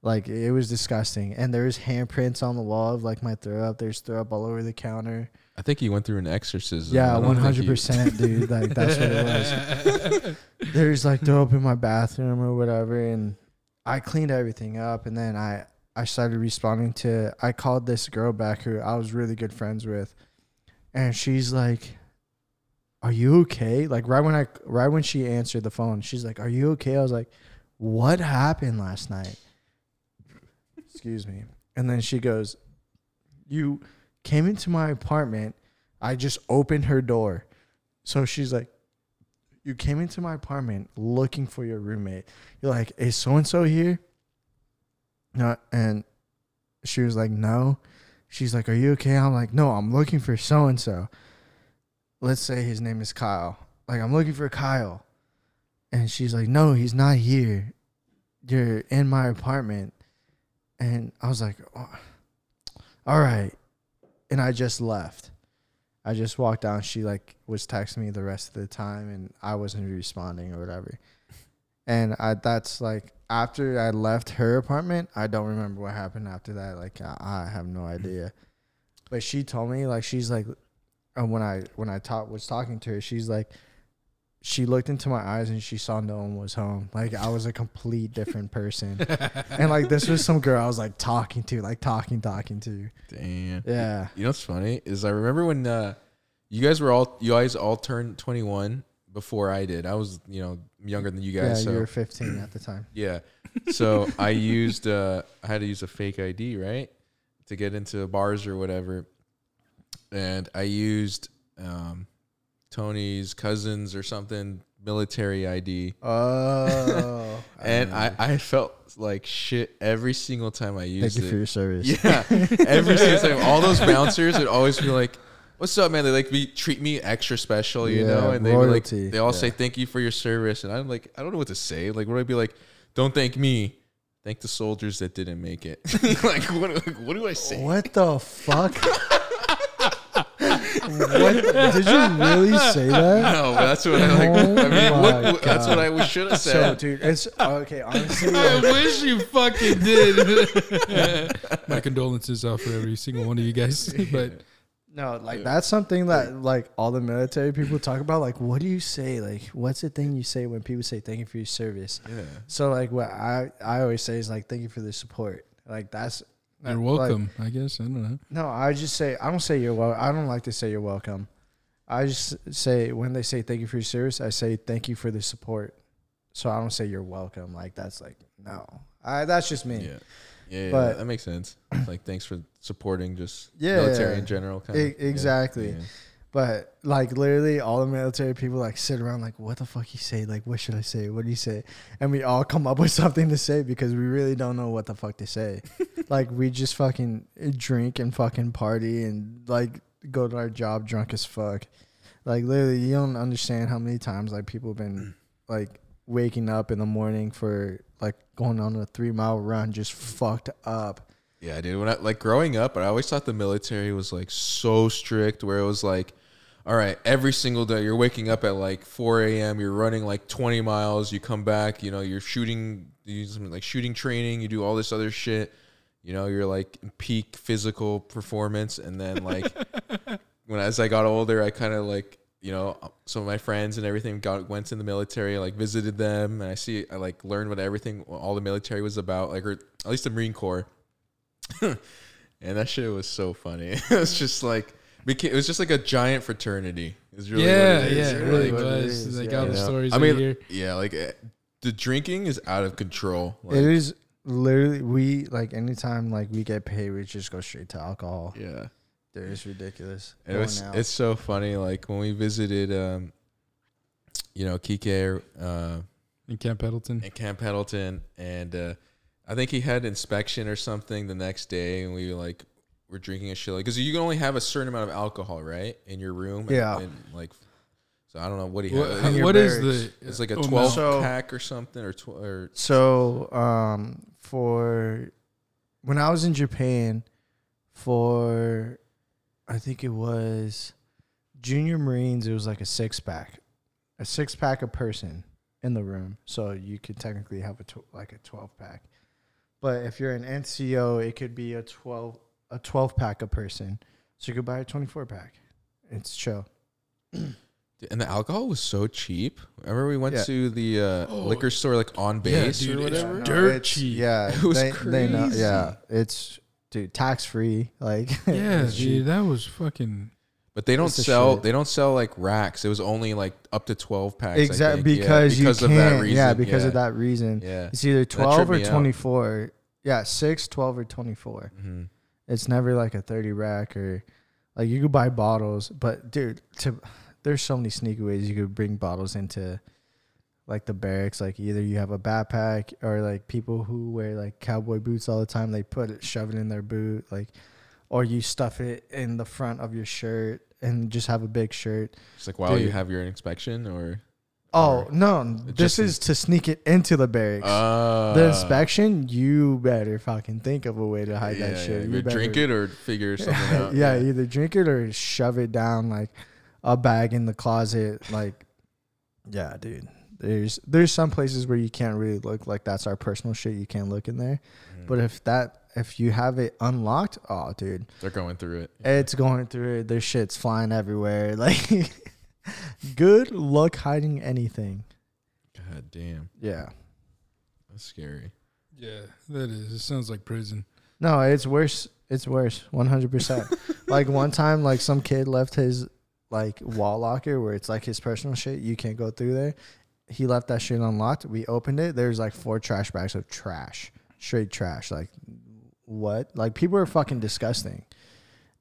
Like it was disgusting. And there's handprints on the wall of like my throw up. There's throw up all over the counter. I think he went through an exorcism. Yeah, don't one think hundred he- percent, dude. Like that's what it was. There's like throw up in my bathroom or whatever, and I cleaned everything up, and then I I started responding to. I called this girl back who I was really good friends with, and she's like, "Are you okay?" Like right when I right when she answered the phone, she's like, "Are you okay?" I was like, "What happened last night?" Excuse me, and then she goes, "You." came into my apartment. I just opened her door. So she's like, You came into my apartment looking for your roommate. You're like, Is so and so here? No, and she was like, No. She's like, Are you okay? I'm like, No, I'm looking for so and so. Let's say his name is Kyle. Like, I'm looking for Kyle. And she's like, No, he's not here. You're in my apartment. And I was like, oh, All right and I just left. I just walked down. She like was texting me the rest of the time, and I wasn't responding or whatever. And I that's like after I left her apartment, I don't remember what happened after that. Like I, I have no idea. But she told me like she's like, uh, when I when I talk was talking to her, she's like, she looked into my eyes and she saw no one was home. Like I was a complete different person, and like this was some girl I was like talking to, like talking, talking to. Damn. Yeah. You know what's funny is I remember when uh, you guys were all you guys all turned 21 before I did. I was you know younger than you guys. Yeah, guys. you were 15 at the time. Yeah. So I used uh I had to use a fake ID, right? To get into bars or whatever. And I used um Tony's cousins or something military ID. Oh. And I, I felt like shit every single time I thank used you it. for your service. yeah. Every single time. All those bouncers would always be like, What's up, man? They like me treat me extra special, you Yeah, know, and they like they all Yeah. say thank you for your service, and I'm like, I don't know what to say. Like, what would I be like? Don't thank me, thank the soldiers that didn't make it. like, what? Like, what do I say? What the fuck? What? Did you really say that? No, that's what I like. Oh I mean, what, my what- that's what I should have So, said. dude, it's okay. Honestly, I like, wish you fucking did. My condolences out for every single one of you guys. But no, like that's something that like all the military people talk about. Like, what do you say? Like, what's the thing you say when people say thank you for your service? yeah. So, like, what I I always say is like thank you for the support. Like that's you're like, welcome, I guess. I don't know. No, I just say I don't say you're well. I don't like to say you're welcome. I just say when they say thank you for your service, I say thank you for the support. So I don't say you're welcome. Like that's like no. I that's just me. Yeah. Yeah, yeah, But- that makes sense. Like, thanks for supporting just Yeah, military yeah. in general. Kind E- of. exactly. But like literally all the military people like sit around like what the fuck you say? Like what should I say? What do you say? And we all come up with something to say because we really don't know what the fuck to say. like we just fucking drink and fucking party and like go to our job drunk as fuck. Like literally you don't understand how many times like people have been like waking up in the morning for like going on a three mile run just fucked up. Yeah, dude. When I like growing up, I always thought the military was like so strict, where it was like, all right, every single day you're waking up at like 4 a.m. You're running like 20 miles. You come back, you know, you're shooting, you do something like shooting training. You do all this other shit. You know, you're like peak physical performance, and then like when as I got older, I kind of like you know uh, some of my friends and everything got went in the military, like visited them, and I see I like learned what everything all the military was about, like or at least the Marine Corps. and that shit was so funny. it was just like beca- it was just like a giant fraternity. Is really yeah, what it is. yeah, it really really what it was. is, Like yeah. all the stories I I mean, hear. yeah, like eh, the drinking is out of control. Like, it is literally we like anytime like we get paid, we just go straight to alcohol. Yeah. Dude, it's ridiculous. It was, it's so funny. Like when we visited, um, you know, Kike uh, In Camp Pendleton. in Camp Pendleton, and uh, I think he had inspection or something the next day, and we like were drinking a shit because you can only have a certain amount of alcohol, right, in your room. Yeah. And, and, like, so I don't know what he What, had. what is the? It's like a oh, twelve So- pack or something, or tw- or so um for when I was in Japan for I think it was junior Marines, it was like a six pack. A six pack a person in the room. So you could technically have a tw- like a 12 pack. But if you're an NCO, it could be a 12 a 12 pack a person. So you could buy a 24 pack. It's chill. and the alcohol was so cheap. Remember we went Yeah. to the uh, Oh. liquor store like on Yeah, base dude, or it's dirt it's- cheap. Yeah, It was they, they know. crazy. Yeah, it's dude tax free. Like Yeah, it's cheap. dude, that was fucking. But they don't It's sell. They don't sell like racks. It was only like up to twelve packs. Exactly think. Yeah, because, because you of can't. that reason. Yeah, because yeah. of that reason. Yeah. It's either 12 or 24. Yeah, 6, 12, or 24. hmm It's never like a 30 rack or like you could buy bottles, but dude, to there's so many sneaky ways you could bring bottles into like the barracks. Like either you have a backpack or like people who wear like cowboy boots all the time, they put it, shove it in their boot, like, or you stuff it in the front of your shirt and just have a big shirt. It's like while you have your inspection or. Oh no! This just is to sneak it into the barracks. Uh, the inspection, you better fucking think of a way to hide yeah, that shit. yeah. You Either drink it or figure something out. yeah, either drink it or shove it down like a bag in the closet. Like, yeah, dude. There's there's some places where you can't really look like that's our personal shit. You can't look in there. Mhm. But if that if you have it unlocked, oh, dude, They're going through it. it's going through it. Their shit's flying everywhere. Like, good luck hiding anything. God damn, Yeah. that's scary. Yeah, that is. It sounds like prison. No, it's worse. It's worse. One hundred percent. Like one time, like some kid left his like wall locker where it's like his personal shit. You can't go through there. He left that shit unlocked. We opened it. There's like four trash bags of trash, straight trash. Like what? Like people are fucking disgusting.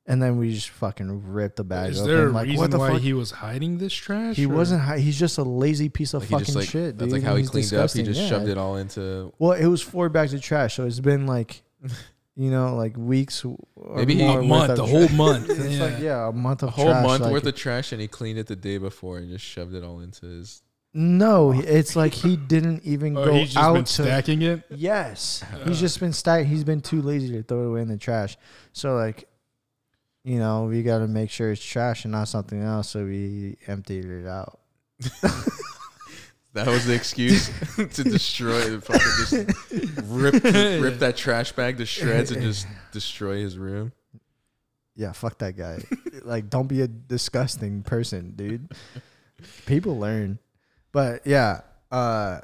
And then we just fucking ripped the bag Is open. there a like reason what the why fuck? he was hiding this trash? He or- wasn't. Hi- he's just a lazy piece of Like he fucking just like shit. that's dude, like how he he's cleaned up. He disgusting, just yeah. shoved it all into. Well, it was four bags of trash, so it's been like, you know, like weeks. Or Maybe he- more a worth month, of a tra- whole month. It's yeah. like yeah, a month of A whole trash, month like- worth of trash, and he cleaned it the day before and just shoved it all into his. No, he- it's like he didn't even Or oh, go Oh, he's just out been to. stacking it. Yes, he's uh. just been stack. He's been too lazy to throw it away in the trash. So like, you know, we got to make sure it's trash and not something else. So we emptied it out. That was the excuse to destroy the fucking just rip rip that trash bag to shreds and just destroy his room. Yeah, fuck that guy. like, don't be a disgusting person, dude. People learn. But yeah, uh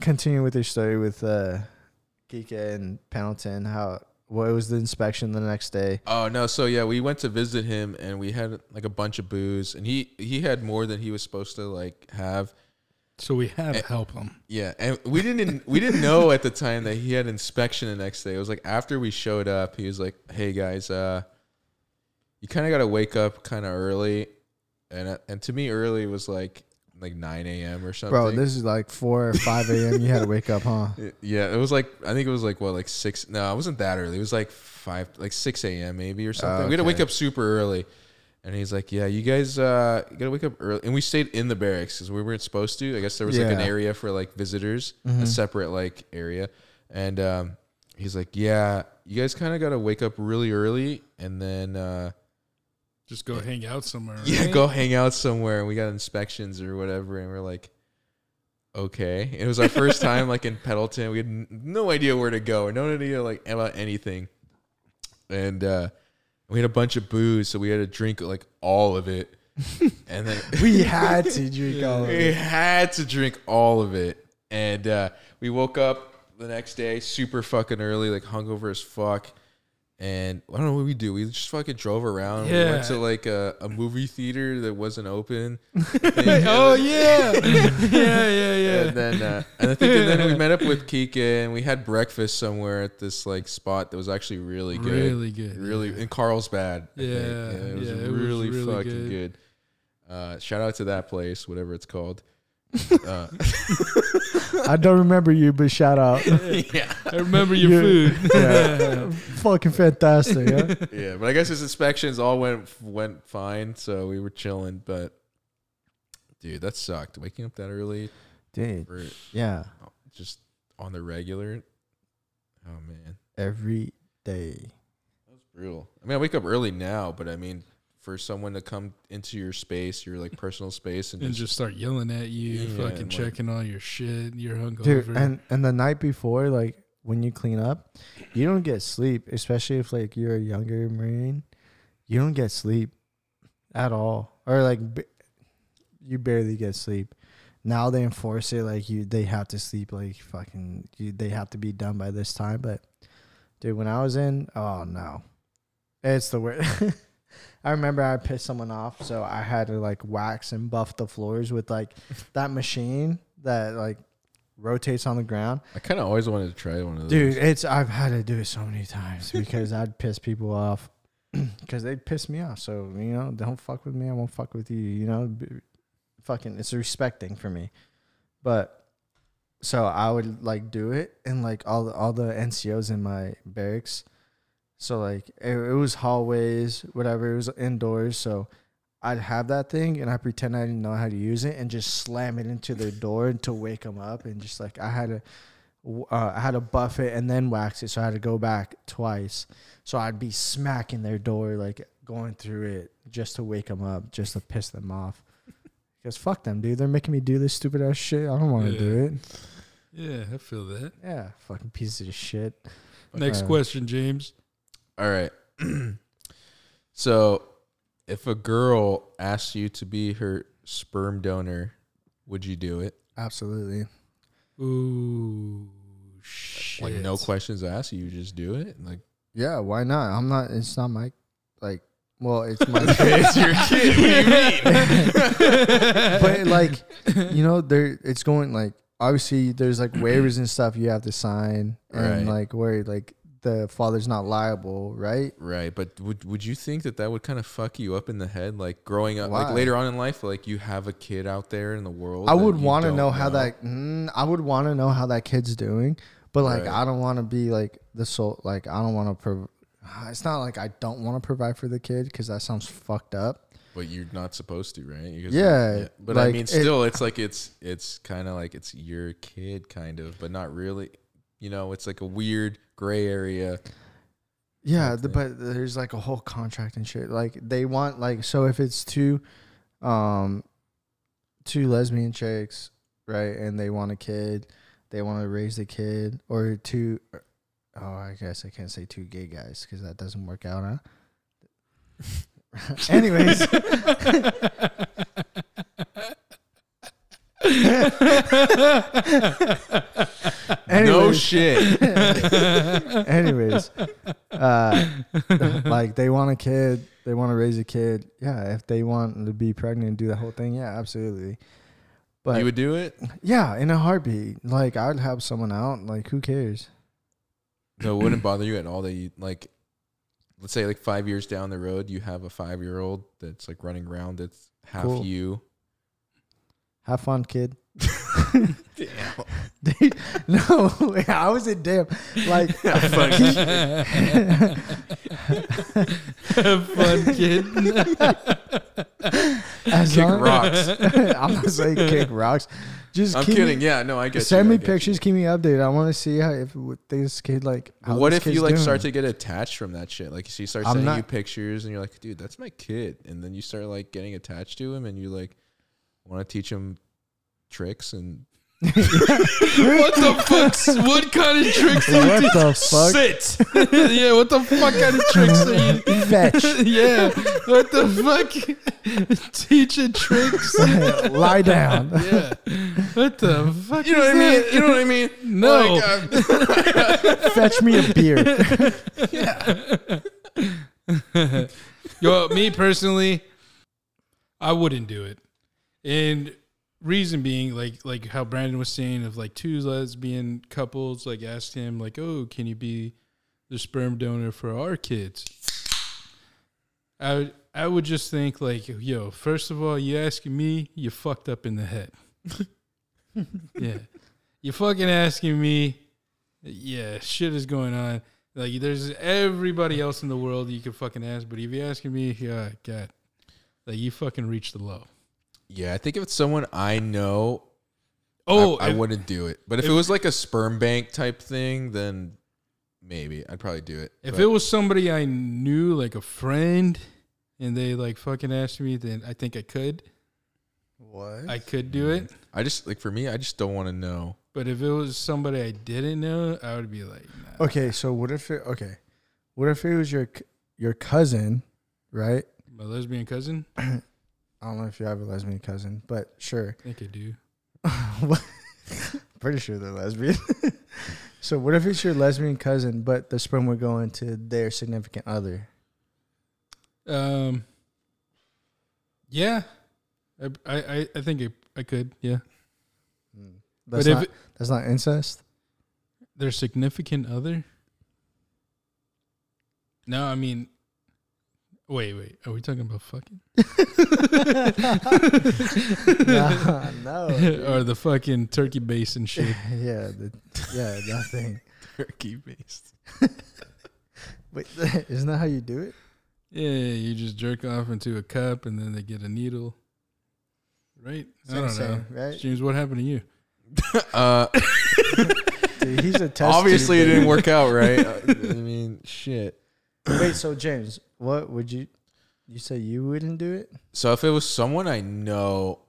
continue with your story with uh Kika and Pendleton, how what was the inspection the next day? Oh no! So yeah, we went to visit him, and we had like a bunch of booze, and he he had more than he was supposed to like have. So we had to help him. Yeah, and we didn't we didn't know at the time that he had inspection the next day. It was like after we showed up, he was like, "Hey guys, uh, you kind of got to wake up kind of early," and uh, and to me, early was like like nine a.m. or something. Bro, this is like four or five AM. You had to wake up, huh? Yeah, it was like I think it was like what like six. No, it wasn't that early. It was like five, like six a.m. maybe or something. We had to wake up super early, and he's like, "Yeah, you guys, uh, gotta wake up early." And we stayed in the barracks because we weren't supposed to. I guess there was like an area for like visitors, a Mhm. separate like area, and um, he's like, "Yeah, you guys kind of gotta wake up really early, and then uh, Just go hang out somewhere. yeah, go hang out somewhere." And we got inspections or whatever, and we're like. Okay, it was our first time like in Pendleton. We had n- no idea where to go, or no idea like about anything, and uh, we had a bunch of booze, so we had to drink like all of it, and then We had to drink all of it. we had to drink all of it, and uh, we woke up the next day super fucking early, like hungover as fuck. And I don't know what we do. We just fucking drove around. We Yeah. went to like a, a movie theater that wasn't open. oh yeah, yeah, yeah, yeah. And then uh, and I think and then we met up with Kika and we had breakfast somewhere at this like spot that was actually really good. Really good. Really yeah. in Carlsbad. Think. Yeah, it was yeah, it was really, really fucking good. good. Uh, shout out to that place, whatever it's called. Uh, I don't remember you, but shout out. yeah, I remember your You- food. Yeah. Fucking fantastic. Yeah? yeah, but I guess his inspections all went went fine, so we were chilling. But dude, that sucked. Waking up that early Dude, for yeah. just on the regular. Oh man, Every day. that was brutal. I mean, I wake up early now, but I mean, for someone to come into your space, your like personal space, and, and just, just start yelling at you, Yeah, fucking and, like- checking all your shit. You're hungover. Dude, and and the night before, like when you clean up, you don't get sleep, especially if like you're a younger marine. You don't get sleep at all, or like b- you barely get sleep. Now they enforce it like you, they have to sleep like fucking. You, they have to be done by this time. But dude, when I was in, oh no, it's the worst. I remember I pissed someone off, so I had to like wax and buff the floors with like that machine that like rotates on the ground. I kind of always wanted to try one of those. Dude, it's I've had to do it so many times because I'd piss people off because they'd piss me off. So you know, don't fuck with me. I won't fuck with you. You know, B- fucking, it's a respect thing for me. But so I would like do it, and like all the, all the NCOs in my barracks. So like it, it was hallways, whatever. It was indoors, so. I'd have that thing and I pretend I didn't know how to use it and just slam it into their door to wake them up and just like I had to uh, I had to buff it and then wax it, so I had to go back twice. So I'd be smacking their door, like going through it, just to wake them up, just to piss them off. Because fuck them, dude. They're making me do this stupid ass shit. I don't want to do it. yeah, I feel that. Yeah, fucking pieces of shit. Next Uh, question, James. All right. so, if a girl asks you to be her sperm donor, would you do it? Absolutely. Ooh, shit. Like no questions asked, you just do it. Like Yeah, why not? I'm not. It's not my like. Well, it's my. it's your kid. What do you mean? but like, you know, there it's going like obviously there's like waivers and stuff you have to sign, and Right. like where like the father's not liable, right? Right, but would would you think that that would kind of fuck you up in the head, like growing up, Why? like later on in life, like you have a kid out there in the world? I would want to don't know how that. Mm, I would want to know how that kid's doing, but like Right. I don't want to be like the soul. Like I don't want to. Prov- it's not like I don't want to provide for the kid because that sounds fucked up. But you're not supposed to, right? Because- Yeah, But I like, mean, it- still, it's like it's it's kind of like it's your kid, kind of, but not really. You know, it's like a weird gray area. Yeah, the, but there's like a whole contract and shit. Like they want like so if it's two, um, two lesbian chicks, right, and they want a kid, they want to raise the kid, or two. Oh, I guess I can't say two gay guys because that doesn't work out, huh? Anyways, No shit. Anyways, uh, like they want a kid, they want to raise a kid. Yeah, if they want to be pregnant and do the whole thing, yeah, absolutely. But you would do it? yeah, in a heartbeat. Like I'd have someone out. Like who cares? No, it wouldn't bother you at all that you like. Let's say like five years down the road, you have a five year old that's like running around. That's half Cool. you. Have fun, kid. Damn. Dude, no, I was in damn. Like Have fun, kid. as Kick long- rocks. I'm not saying kick rocks. Just I'm kidding. Me, yeah, no, I get. send you, me I get you. pictures. Keep me updated. I want to see how if what this kid like. How what this if you like doing. start to get attached from that shit? Like she starts I'm sending not- you pictures, and you're like, dude, that's my kid, and then you start like getting attached to him, and you like want to teach him tricks and what the fuck? What kind of tricks are you What teaching? the fuck? Sit. yeah, what the fuck kind of tricks are you? Fetch. yeah, what the fuck? Teaching tricks. Lie down. yeah, what the fuck? you know what I mean? You know what I mean? No. Like, uh, Fetch me a beer. Yeah. Yo, me personally, I wouldn't do it. And reason being, like like how Brandon was saying, of like two lesbian couples like asked him, like, oh, can you be the sperm donor for our kids? I would I would just think like, yo, first of all, you asking me, you fucked up in the head. yeah. You fucking asking me, yeah, shit is going on. Like there's everybody else in the world you can fucking ask, but if you're asking me, yeah, God, like you fucking reached the low. Yeah, I think if it's someone I know, Oh, I, I if- wouldn't do it. But if, if- it was like a sperm bank type thing, then maybe I'd probably do it. If But it was somebody I knew, like a friend, and they like fucking asked me, then I think I could. What? I could do it. I just like for me, I just don't want to know. But if it was somebody I didn't know, I would be like, nah. Okay, so what if it? Okay, what if it was your your cousin, right? My lesbian cousin? I don't know if you have a lesbian cousin, but sure. I think I do. Pretty sure they're lesbian. so what if it's your lesbian cousin, but the sperm would go into their significant other? Um, yeah, I I I think I, I could. Yeah, That's but not if it, that's not incest. their significant other, no, I mean, wait, wait, are we talking about fucking no, no. or the fucking turkey base and shit? yeah, the, yeah, nothing. Turkey based. Wait, isn't that how you do it? Yeah, you just jerk off into a cup and then they get a needle. Right? I don't know. right? James, what happened to you? Uh, Dude, he's a test. obviously, it didn't work out right. I mean, shit. Wait, so James, what would you? You say you wouldn't do it? So if it was someone I know,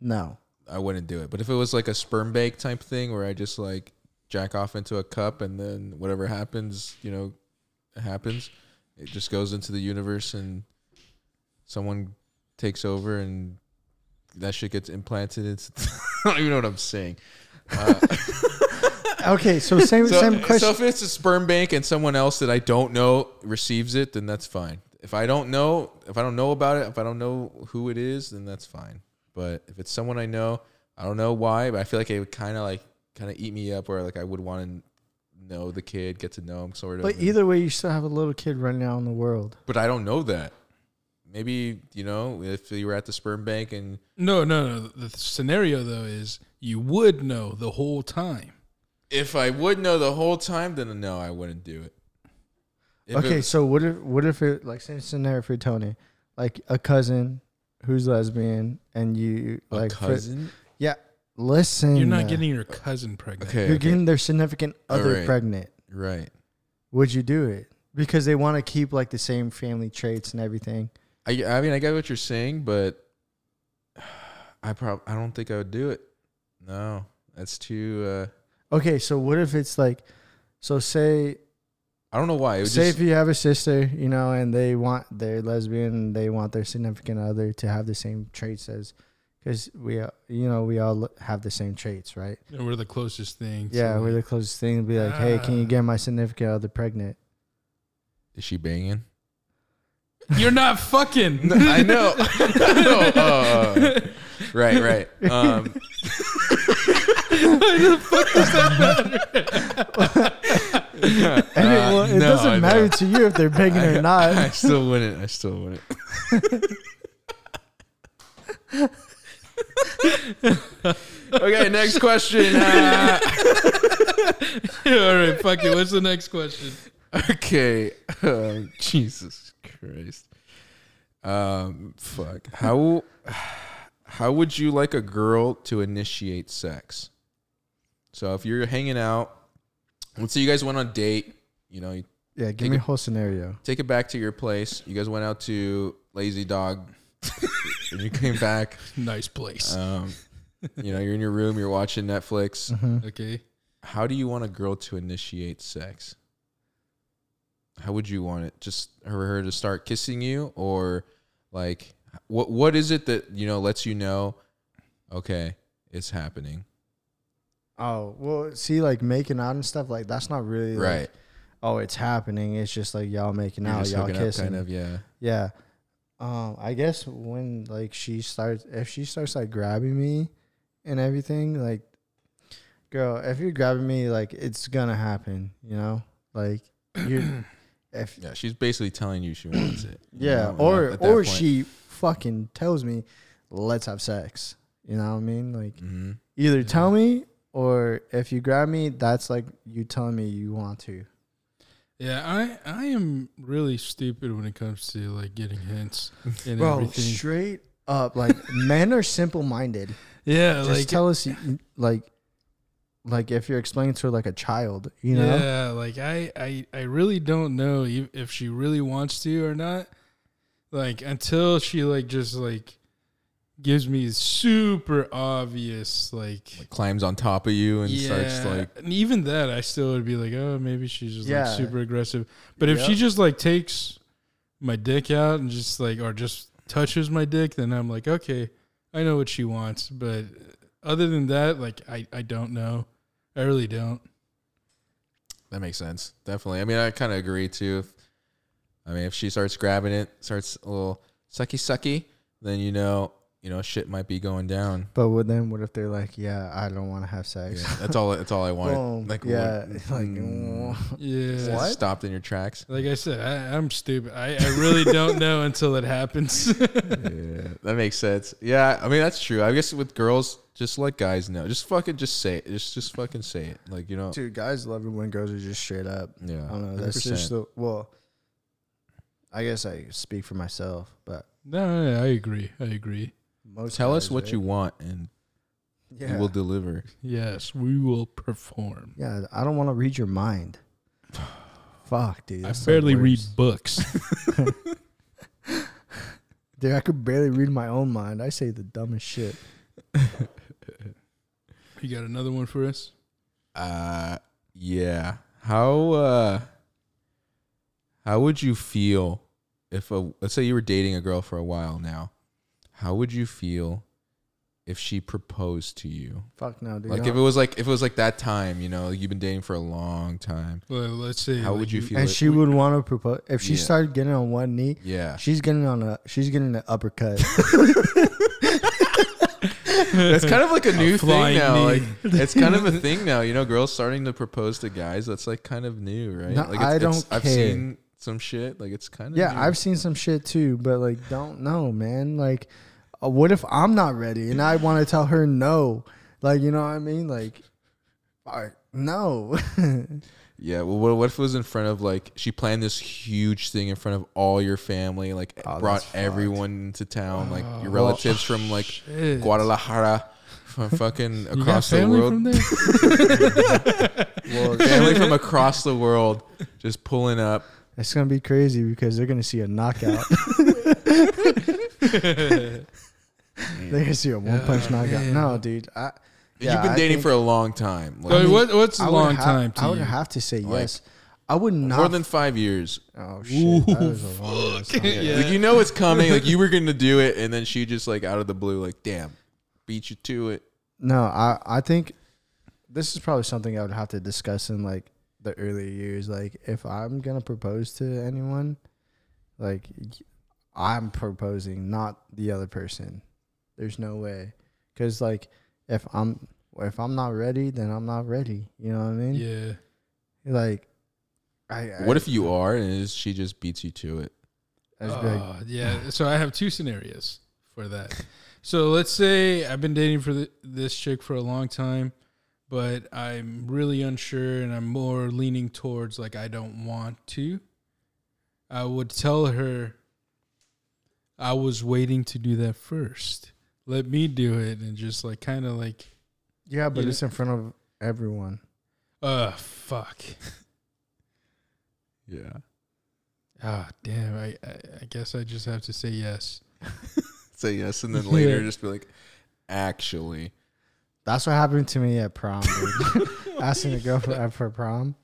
No. I wouldn't do it. But if it was like a sperm bank type thing where I just like jack off into a cup, and then whatever happens, you know, happens. It just goes into the universe, and someone takes over, and that shit gets implanted. Into I don't even know what I'm saying. Uh, Okay, so same so, same question. so if it's a sperm bank and someone else that I don't know receives it, then that's fine. If I don't know, if I don't know about it, if I don't know who it is, then that's fine. But if it's someone I know, I don't know why, but I feel like it would kind of like kind of eat me up, or like I would want to know the kid, get to know him, sort of. but either way, you still have a little kid running out in the world. but I don't know that. Maybe you know if you were at the sperm bank and No, no, no. The scenario though is you would know the whole time. If I would know the whole time, then no, I wouldn't do it. If it okay, was- so what if what if it like same scenario for Tony, like a cousin who's lesbian and you a like for- cousin. yeah, listen. You're not getting your cousin pregnant. Okay, You're okay. getting their significant other Alright. pregnant. right. Would you do it? Because they want to keep like the same family traits and everything. I I mean I get what you're saying, but I prob I don't think I would do it. No, that's too. uh Okay, so what if it's like, so say I don't know why. It would say just, if you have a sister, you know, and they want they're lesbian, and they want their significant other to have the same traits as, because we, uh, you know, we all have the same traits, right? And we're the closest thing. Yeah, so we're the closest thing. Be like, hey, can you Ah. get my significant other pregnant? is she banging? You're not fucking. No, I know. I know. Uh, right, right. Um, And it, well, it Uh, no, I doesn't know. matter to you if they're banging or not. I still wouldn't. I still wouldn't. okay, next question. Uh, All right, fuck it. What's the next question? okay. Um, Jesus Christ. Um, fuck. How how would you like a girl to initiate sex? So if you're hanging out, let's say you guys went on a date, you know, you Yeah, give Take me it- a whole scenario. take it back to your place. You guys went out to Lazy Dog, and you came back. Nice place. Um, you know, you're in your room, you're watching Netflix. hmm okay. How do you want a girl to initiate sex? How would you want it? Just her, her to start kissing you, or like what? What is it that you know lets you know? Okay, it's happening. Oh well, see, like making out and stuff like that's not really like, Right. oh, it's happening. It's just like y'all making You're out, y'all kissing. kind of. Yeah. Yeah. Um, I guess when like she starts, if she starts like grabbing me and everything, like, girl, if you're grabbing me, like it's gonna happen. You know, like you, if Yeah. She's basically telling you she wants it. yeah, know, or or point. she fucking tells me, let's have sex. You know what I mean? Like Mhm. either tell me or if you grab me, that's like you telling me you want to. Yeah, I I am really stupid when it comes to like getting hints and Bro, everything. straight up, like men are simple minded. yeah, Just like tell us, like, like if you're explaining to her like a child, you know? Yeah, like I, I, I really don't know if if she really wants to or not. Like until she like just like gives me super obvious like, Like climbs on top of you and yeah, starts like and even that I still would be like, oh, maybe she's just Yeah. like super aggressive. But if she just like takes my dick out and just like or just touches my dick, then I'm like, okay, I know what she wants. But other than that, like I, I don't know. I really don't. That makes sense. Definitely. I mean, I kind of agree too. If, I mean, if she starts grabbing it, starts a little sucky sucky, then you know, you know, shit might be going down. But with them, what if they're like, yeah, I don't want to have sex? Yeah, that's all. That's all I wanted. Boom. Like, yeah, what- like, mm, Yeah. What? Stopped in your tracks. Like I said, I, I'm stupid. I, I really don't know until it happens. yeah, that makes sense. Yeah, I mean that's true. I guess with girls, just let guys know. Just fucking, just say it. Just, just fucking say it. Like you know. dude, guys love it when girls are just straight up. Yeah. I don't know. That's 100%. just the well. I guess I speak for myself, but no, no, no, I agree. I agree. Most Tell us what right? you want, and Yeah, we will deliver. Yes, we will perform. yeah. I don't want to read your mind. Fuck, dude. I barely read books. Dude, I could barely read my own mind. I say the dumbest shit. you got another one for us? Uh, yeah. How uh, how would you feel if a let's say you were dating a girl for a while now? How would you feel if she proposed to you? Fuck no, dude. Like if it was like if it was like that time, you know, you've been dating for a long time. Well, let's see. How like, would you feel? and it- she would want to propose if she Yeah. started getting on one knee. yeah. She's getting on a. She's getting an uppercut. That's kind of like a new thing now. knee. Like it's kind of a thing now. You know, girls starting to propose to guys. That's like kind of new, right? No, like it's, I don't I've seen some shit. Like it's kind of yeah, new. I've seen some shit too, but like, don't know, man. Like, uh, what if I'm not ready and I want to tell her no? Like, you know what I mean? Like, no. Yeah. Well, what, what if it was in front of like she planned this huge thing in front of all your family, like Oh, brought fucked. everyone into town, like your Oh, relatives from like shit. Guadalajara, from fucking across the world, from there? well, family from across the world, just pulling up. it's gonna be crazy because they're gonna see a knockout. they're gonna see a one punch knockout. man. No, dude. I, yeah, You've been I dating think- for a long time, like, So I mean, what, what's a I would long ha- time to I would you? have to say Like, yes. I would not. more than five years. oh shit, that Ooh, was a long ass fuck. time. Yeah. Like you know it's coming. Like you were gonna do it, and then she just like out of the blue, like damn, beat you to it. No, I I think this is probably something I would have to discuss in like the early years. Like if I'm gonna propose to anyone, like I'm proposing, not the other person. There's no way, because like if I'm if I'm not ready, then I'm not ready. You know what I mean? Yeah. Like, I, I What if you are, and is she just beats you to it? I just be like, Oh, yeah. So I have two scenarios for that. So let's say I've been dating for the, this chick for a long time, but I'm really unsure and I'm more leaning towards like I don't want to. I would tell her I was waiting to do that first. Let me do it and just like kind of like, yeah, but you it's in front of everyone. uh, fuck. Yeah. Ah, damn. I, I, I guess I just have to say yes. Say yes, and then later Yeah. just be like, actually, That's what happened to me at prom. Asking a girl for, for prom.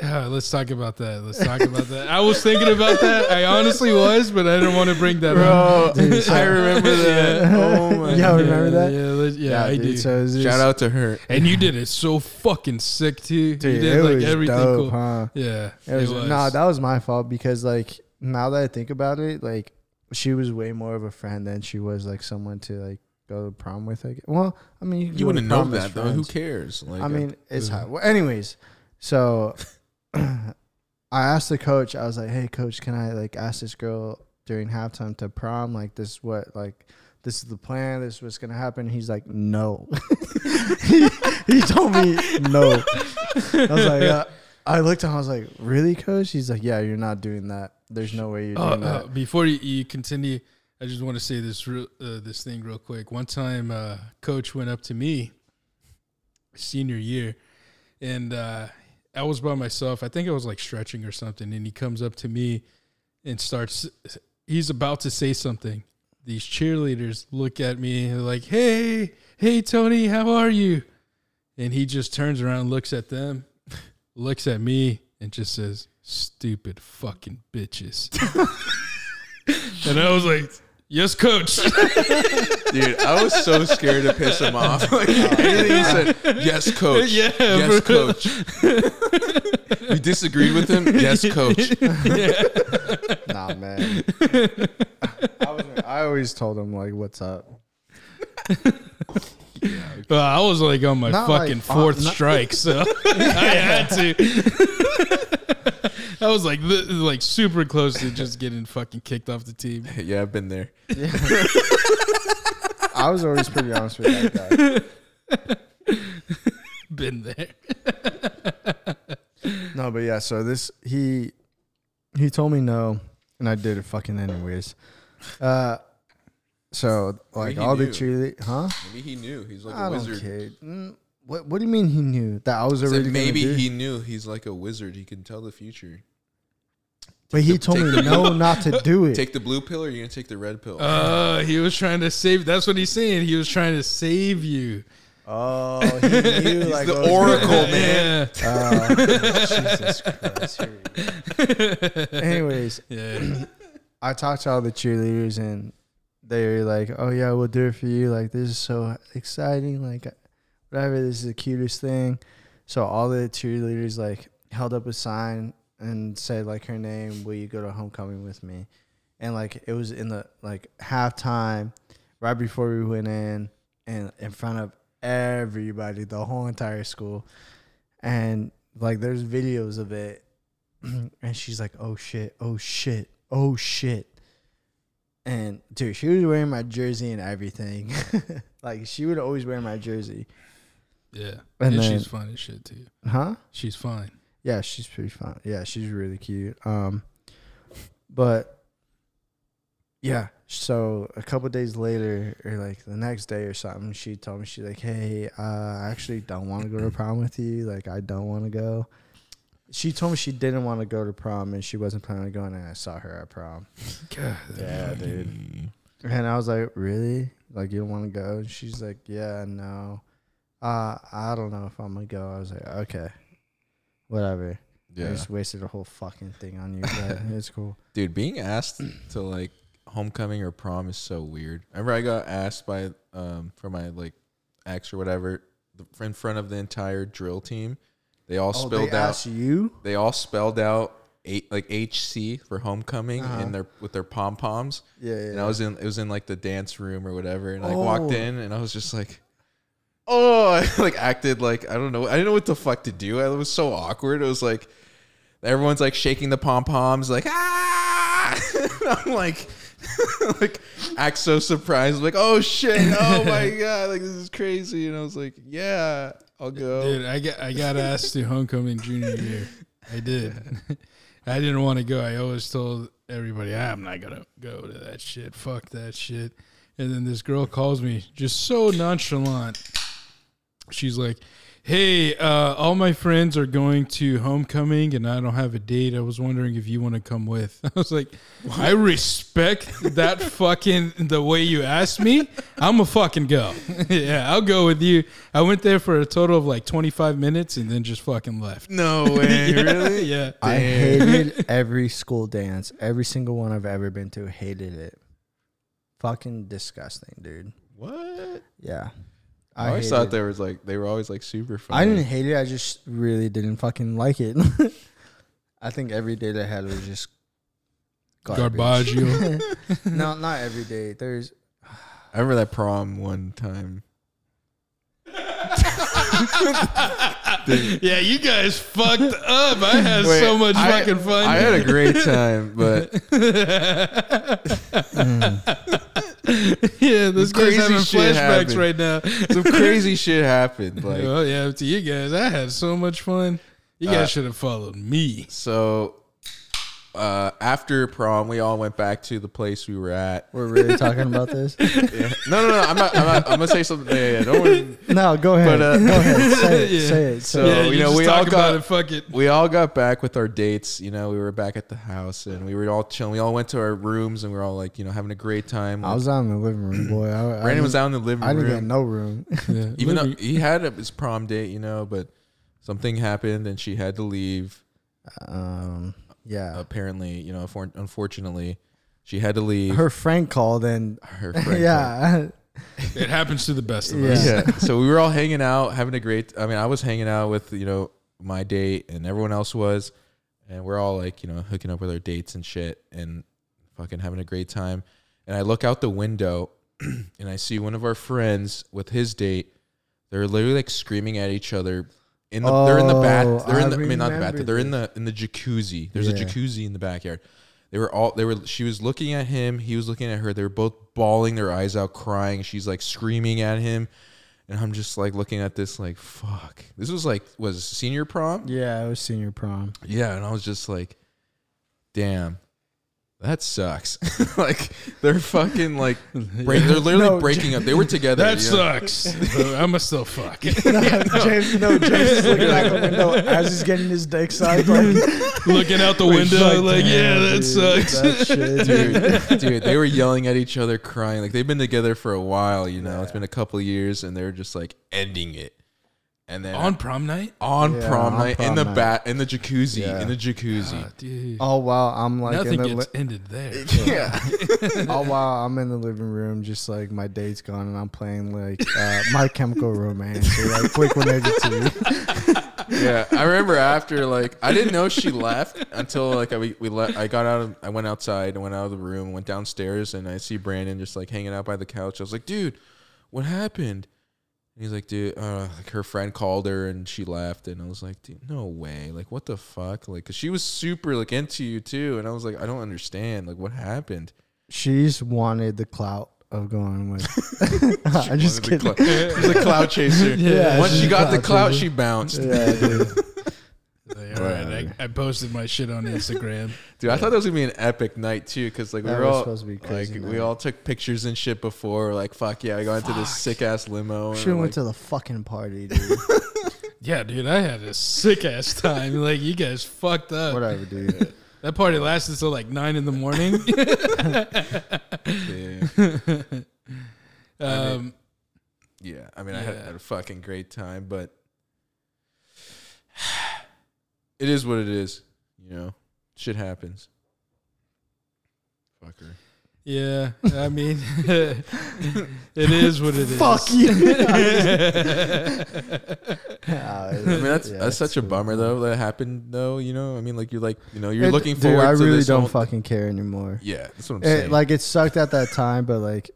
Let's talk about that. Let's talk about that. I was thinking about that. I honestly was, but I didn't want to bring that up. Dude, so- I remember oh that. Yeah. Oh my! Yeah, remember that? Yeah, let- yeah, I dude, do. So it Shout just- out to her. and you did it so fucking sick too. Dude, you did it like was everything dope, cool. huh? Yeah, It was, Nah, that was my fault because like now that I think about it, like she was way more of a friend than she was like someone to like go to prom with. Like, well, I mean, you, You wouldn't know prom as that though. Who cares? Like, I mean, it's Yeah. hot. Well, anyways, so I asked the coach. I was like, "Hey, coach, can I like ask this girl during halftime to prom? Like, this is what like." This is the plan. This is what's gonna happen. He's like, no. he, he told me no. I was like, uh, I looked at him. I was like, really, coach? He's like, yeah, you're not doing that. There's no way you're Uh, doing uh, that. before you, you continue, I just want to say this real, uh, this thing real quick. One time, uh, coach went up to me, senior year, and uh, I was by myself. I think I was like stretching or something, and he comes up to me and starts. He's about to say something. These cheerleaders look at me and like, "Hey, hey, Tony, how are you?" And he just turns around, looks at them, looks at me, and just says, "Stupid fucking bitches." and I was like, "Yes, coach." dude, I was so scared to piss him off. Like anything he said, yes, coach. Yeah, yes, for real. coach. you disagreed with him? Yes, coach. Nah, man. I, was, I always told him like, "What's up?" Well, I was like on my Not fucking like, uh, fourth not- strike, so I had to. I was like, li- like super close to just getting fucking kicked off the team. Yeah, I've been there. I was always pretty honest with that guy. Been there. No, but yeah. So this he he told me no, and I did it fucking anyways. Uh, so like he all the knew. cheerleaders, huh? Maybe he knew. He's like a I don't wizard. Care. What What do you mean he knew that I was I already maybe gonna do? he knew. He's like a wizard. He can tell the future. But he told me no, not to do it. Take the blue pill, or you're gonna take the red pill. Uh, he was trying to save. That's what he's saying. He was trying to save you. Oh, he knew like the what was oracle, gonna man. happen. Oh, Jesus Christ. Here we go. Anyways, Yeah. I talked to all the cheerleaders and they were like, "Oh yeah, we'll do it for you. Like this is so exciting. Like whatever, this is the cutest thing." So all the cheerleaders like held up a sign and said like her name, "Will you go to homecoming with me?" And like it was in the like halftime, right before we went in, and in front of everybody, the whole entire school, and like there's videos of it, and she's like, "Oh shit! Oh shit! Oh shit!" And dude, she was wearing my jersey and everything. like she would always wear my jersey, Yeah. And And, then- she's fine as shit too. huh? She's fine. Yeah, she's pretty fun. Yeah, she's really cute. Um, but yeah, so a couple days later, or like the next day or something, she told me she's like, "Hey, uh, I actually don't want to go to prom with you. Like, I don't want to go." She told me she didn't want to go to prom and she wasn't planning on going, and I saw her at prom. God. Yeah, dude. And I was like, "Really? Like, you don't want to go?" And she's like, "Yeah, no. Uh, I don't know if I'm gonna go." I was like, "Okay, whatever." I Yeah. just wasted a whole fucking thing on you, but it's cool. Dude, being asked to like homecoming or prom is so weird. Remember I got asked by um for my like ex or whatever the, in front of the entire drill team. They all Oh, spelled they out. asked you? They all spelled out eight like HC for homecoming Uh-huh. in their with their pom poms. Yeah, yeah. And I was in it was in like the dance room or whatever, and I walked Oh. in and I was just like. Oh, I like acted like I don't know. I didn't know what the fuck to do. I was so awkward. It was like everyone's like shaking the pom poms, like ah. I'm like, like act so surprised, like oh shit, oh my god, like this is crazy. And I was like, yeah, I'll go. Dude, I got I got asked to homecoming junior year. I did. I didn't want to go. I always told everybody I'm not gonna go to that shit. Fuck that shit. And then this girl calls me just so nonchalant. She's like, "Hey, uh, all my friends are going to homecoming, and I don't have a date. I was wondering if you want to come with." I was like, "I respect that fucking the way you asked me. I'm a fucking go. yeah, I'll go with you." I went there for a total of like 25 minutes, and then just fucking left. No way, Yeah, really? Yeah. I hated every school dance. Every single one I've ever been to, hated it. Fucking disgusting, dude. What? Yeah. I always hated- thought there was like they were always like super fun. I didn't hate it. I just really didn't fucking like it. I think every day they had was just garbage. Garbaggio. no, not every day. There's I remember that prom one time. yeah, you guys fucked up. I had Wait, so much I- fucking fun. I had a great time, but mm. yeah, this guy's crazy having flashbacks happened. right now. some crazy shit happened. Like oh yeah, to you guys, I had so much fun. You Uh, guys should have followed me. so, uh, after prom, we all went back to the place we were at. we're really talking about this. Yeah. No, no, no. I'm not. I'm, not, I'm gonna say something. Yeah, yeah. Don't worry. No, go ahead. But, uh, go ahead. Say it. Yeah. Say it. So, Say it. yeah, you know, we all got- it. Fuck it. We all got back with our dates. You know, we were back at the house and we were all chilling. We all went to our rooms and we were all like, you know, having a great time. I was out in the living room, boy. I, I Brandon was out in the living room. I didn't room. get no room. Yeah, even though he had his prom date, you know, but something happened and she had to leave. um, yeah. Apparently, you know, unfor- unfortunately, she had to leave. Her friend called and Her friend yeah, it happens to the best of Yeah. us. yeah. so we were all hanging out, having a great. I mean, I was hanging out with you know my date, and everyone else was, and we're all like you know hooking up with our dates and shit, and fucking having a great time. And I look out the window, and I see one of our friends with his date. They're literally like screaming at each other. In the, they're in the Oh, bath. They're in the. I mean, not the bath. They're in the in the jacuzzi. There's a jacuzzi in the backyard. They were all. They were. She was looking at him. He was looking at her. They were both bawling their eyes out, crying. She's like screaming at him, and I'm just like looking at this, like fuck. This was like was senior prom. yeah, it was senior prom. Yeah, and I was just like, damn. That sucks. like they're fucking like break, they're literally No, breaking up. They were together. That you know? sucks. but I'm a still fuck. James, no, James is looking out the window as he's getting his dick sucked. Like, Looking out the window, like, yeah, that sucks. That shit, dude, dude, they were yelling at each other, crying. Like they've been together for a while, you know. It's been a couple years, and they're just like ending it. And then On prom night? on Yeah, prom on night prom in the night. bat in the jacuzzi Yeah. in the jacuzzi. Ah, dude. Oh wow, I'm like Nothing in the gets li- ended there. yeah. oh wow, I'm in the living room, just like my date's gone, and I'm playing like uh, My Chemical Romance or like Blink 182. yeah, I remember after like I didn't know she left until like I, we, we let I got out of I went outside and went out of the room went downstairs and I see Brandon just like hanging out by the couch. I was like, dude, what happened? He's like, dude, uh, like her friend called her and she left and I was like, dude, no way, like what the fuck, like cause she was super like into you too and I was like, I don't understand, like what happened? She's wanted the clout of going with. I'm just the kidding. She's a cloud chaser. Yeah, Once she got the clout clout, chaser. she bounced. Yeah, dude. Like, all right, I, I posted my shit on Instagram. Dude, I thought that was gonna be an epic night too, because like we That were was all supposed to be crazy like we all took pictures and shit before. Like fuck yeah, I got into this sick ass limo. and, Should have like, went to the fucking party, dude. Yeah, dude, I had a sick ass time. Like, you guys fucked up. Whatever, dude. That party lasted till like nine in the morning. yeah, um, yeah. I mean, I had, Yeah. had a fucking great time, but it is what it is. You know, shit happens. Fucker. yeah, I mean, it is what it is. Fuck you. I mean, that's that's such a bummer though that happened though. You know, I mean, like you're like you know you're It- looking dude, forward. I to really this don't whole- fucking care anymore. Yeah, that's what I'm It, saying. like it sucked at that time, but like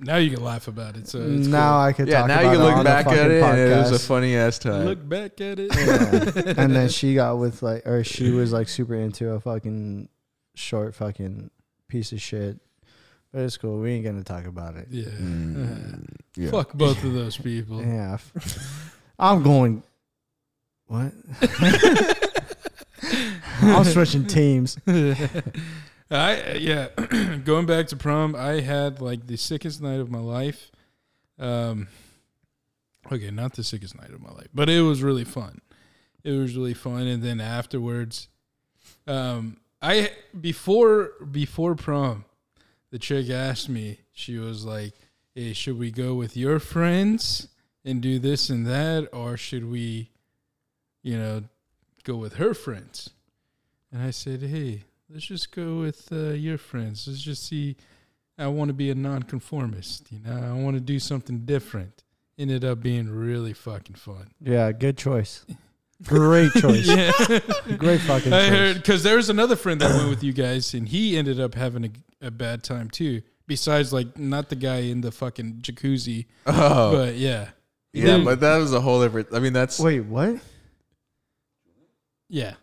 Now you can laugh about it. So it's now I could yeah, talk now about you can it look on back the at it and it was a funny ass time. look back at it. Yeah. and then she got with like, or she was like super into a fucking short fucking piece of shit. But it's cool. We ain't gonna talk about it. Yeah. Mm, yeah. Fuck both of those people. Yeah. I'm going. What? I'm switching teams. I yeah, going back to prom, I had like the sickest night of my life. Um, okay, not the sickest night of my life, but it was really fun. It was really fun, and then afterwards, um, I before before prom, the chick asked me. She was like, "Hey, should we go with your friends and do this and that, or should we, you know, go with her friends?" And I said, "Hey." Let's just go with uh, your friends. Let's just see. I want to be a nonconformist. You know, I want to do something different. Ended up being really fucking fun. Yeah, good choice. Great choice. yeah, Great fucking I choice. heard because there was another friend that went with you guys, and he ended up having a, a bad time too. Besides, like, not the guy in the fucking jacuzzi, Oh, but yeah, yeah, Dude. but that was a whole different. I mean, that's Wait, what? yeah,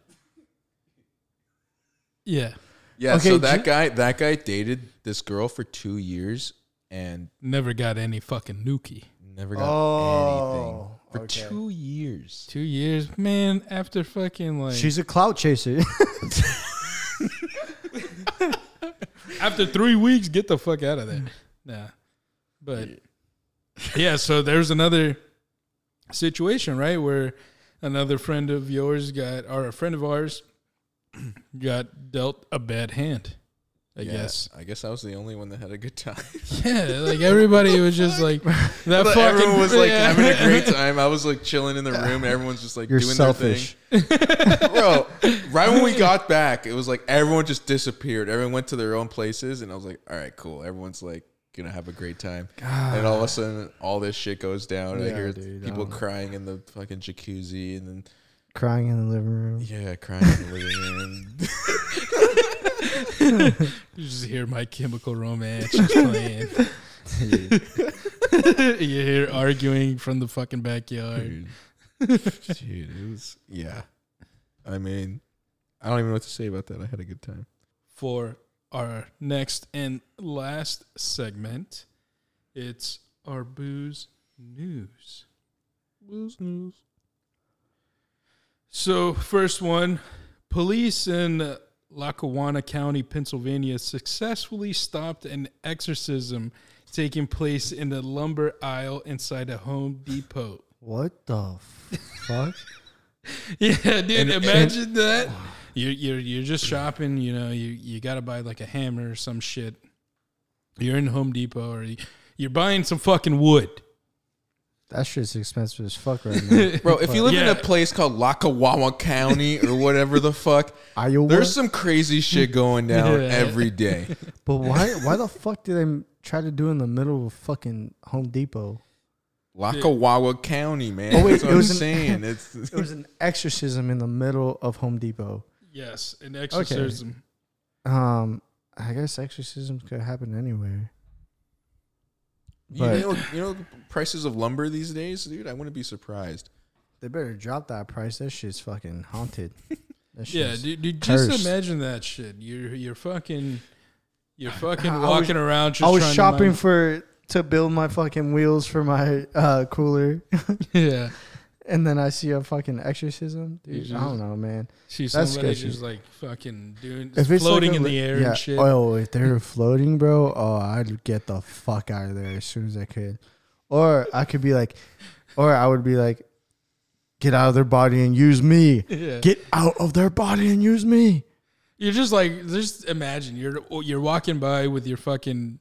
yeah. yeah. Okay, so that Ju- guy, that guy dated this girl for two years and Never got any fucking nookie. never got Oh, anything for okay. two years. Two years, man. After fucking like, She's a clout chaser. after three weeks, get the fuck out of there. Nah. But yeah, so there's another situation, right, where another friend of yours got, or a friend of ours got dealt a bad hand. I Yeah, guess. I guess I was the only one that had a good time. Yeah, like everybody was just like that. But fucking everyone was like yeah. having a great time. I was like chilling in the room. and Everyone's just like You're doing selfish. their thing. Bro, right when we got back, it was like everyone just disappeared. Everyone went to their own places, and I was like, "All right, cool." Everyone's like gonna have a great time. And all of a sudden, all this shit goes down. and I hear dude, people um, crying in the fucking jacuzzi, and then Crying in the living room. yeah, crying in the living room. You just hear My Chemical Romance playing. you hear arguing from the fucking backyard. Dude. Dude, it was yeah. I mean, I don't even know what to say about that. I had a good time. for our next and last segment. It's our booze news. Booze news. So, first one police in Lackawanna County, Pennsylvania, successfully stopped an exorcism taking place in the lumber aisle inside a Home Depot. What the fuck? Yeah, dude. And- imagine that. You're you're you're just shopping. You know, you you gotta buy like a hammer or some shit. You're in Home Depot or you're buying some fucking wood. That shit's expensive as fuck right now. Bro, if you live in Yeah. a place called Lackawanna County or whatever the fuck, Iowa. there's some crazy shit going down Yeah. every day. but why? Why the fuck did they try to do in the middle of fucking Home Depot? Lackawanna County, man. Oh, wait, That's what it was I'm an- saying. It's It was an exorcism in the middle of Home Depot. Yes, an exorcism. Um, I guess exorcisms could happen anywhere. You But- know, you know the prices of lumber these days, dude. I wouldn't be surprised. They better drop that price. That shit's fucking haunted. That Yeah, shit's- dude, dude just cursed. imagine that shit. You're you're fucking you're fucking I was- walking around. Just I was trying to shopping mind- for to build my fucking wheels for my uh, cooler, yeah. And then I see a fucking exorcism. Dude, I don't know, man. See That's somebody sketchy. just like fucking doing If it's floating like a in the air yeah, and shit. Oh, if they were floating, bro, oh, I'd get the fuck out of there as soon as I could. Or I could be like, or I would be like, get out of their body and use me. yeah. Get out of their body and use me. You're just like just imagine you're you're walking by with your fucking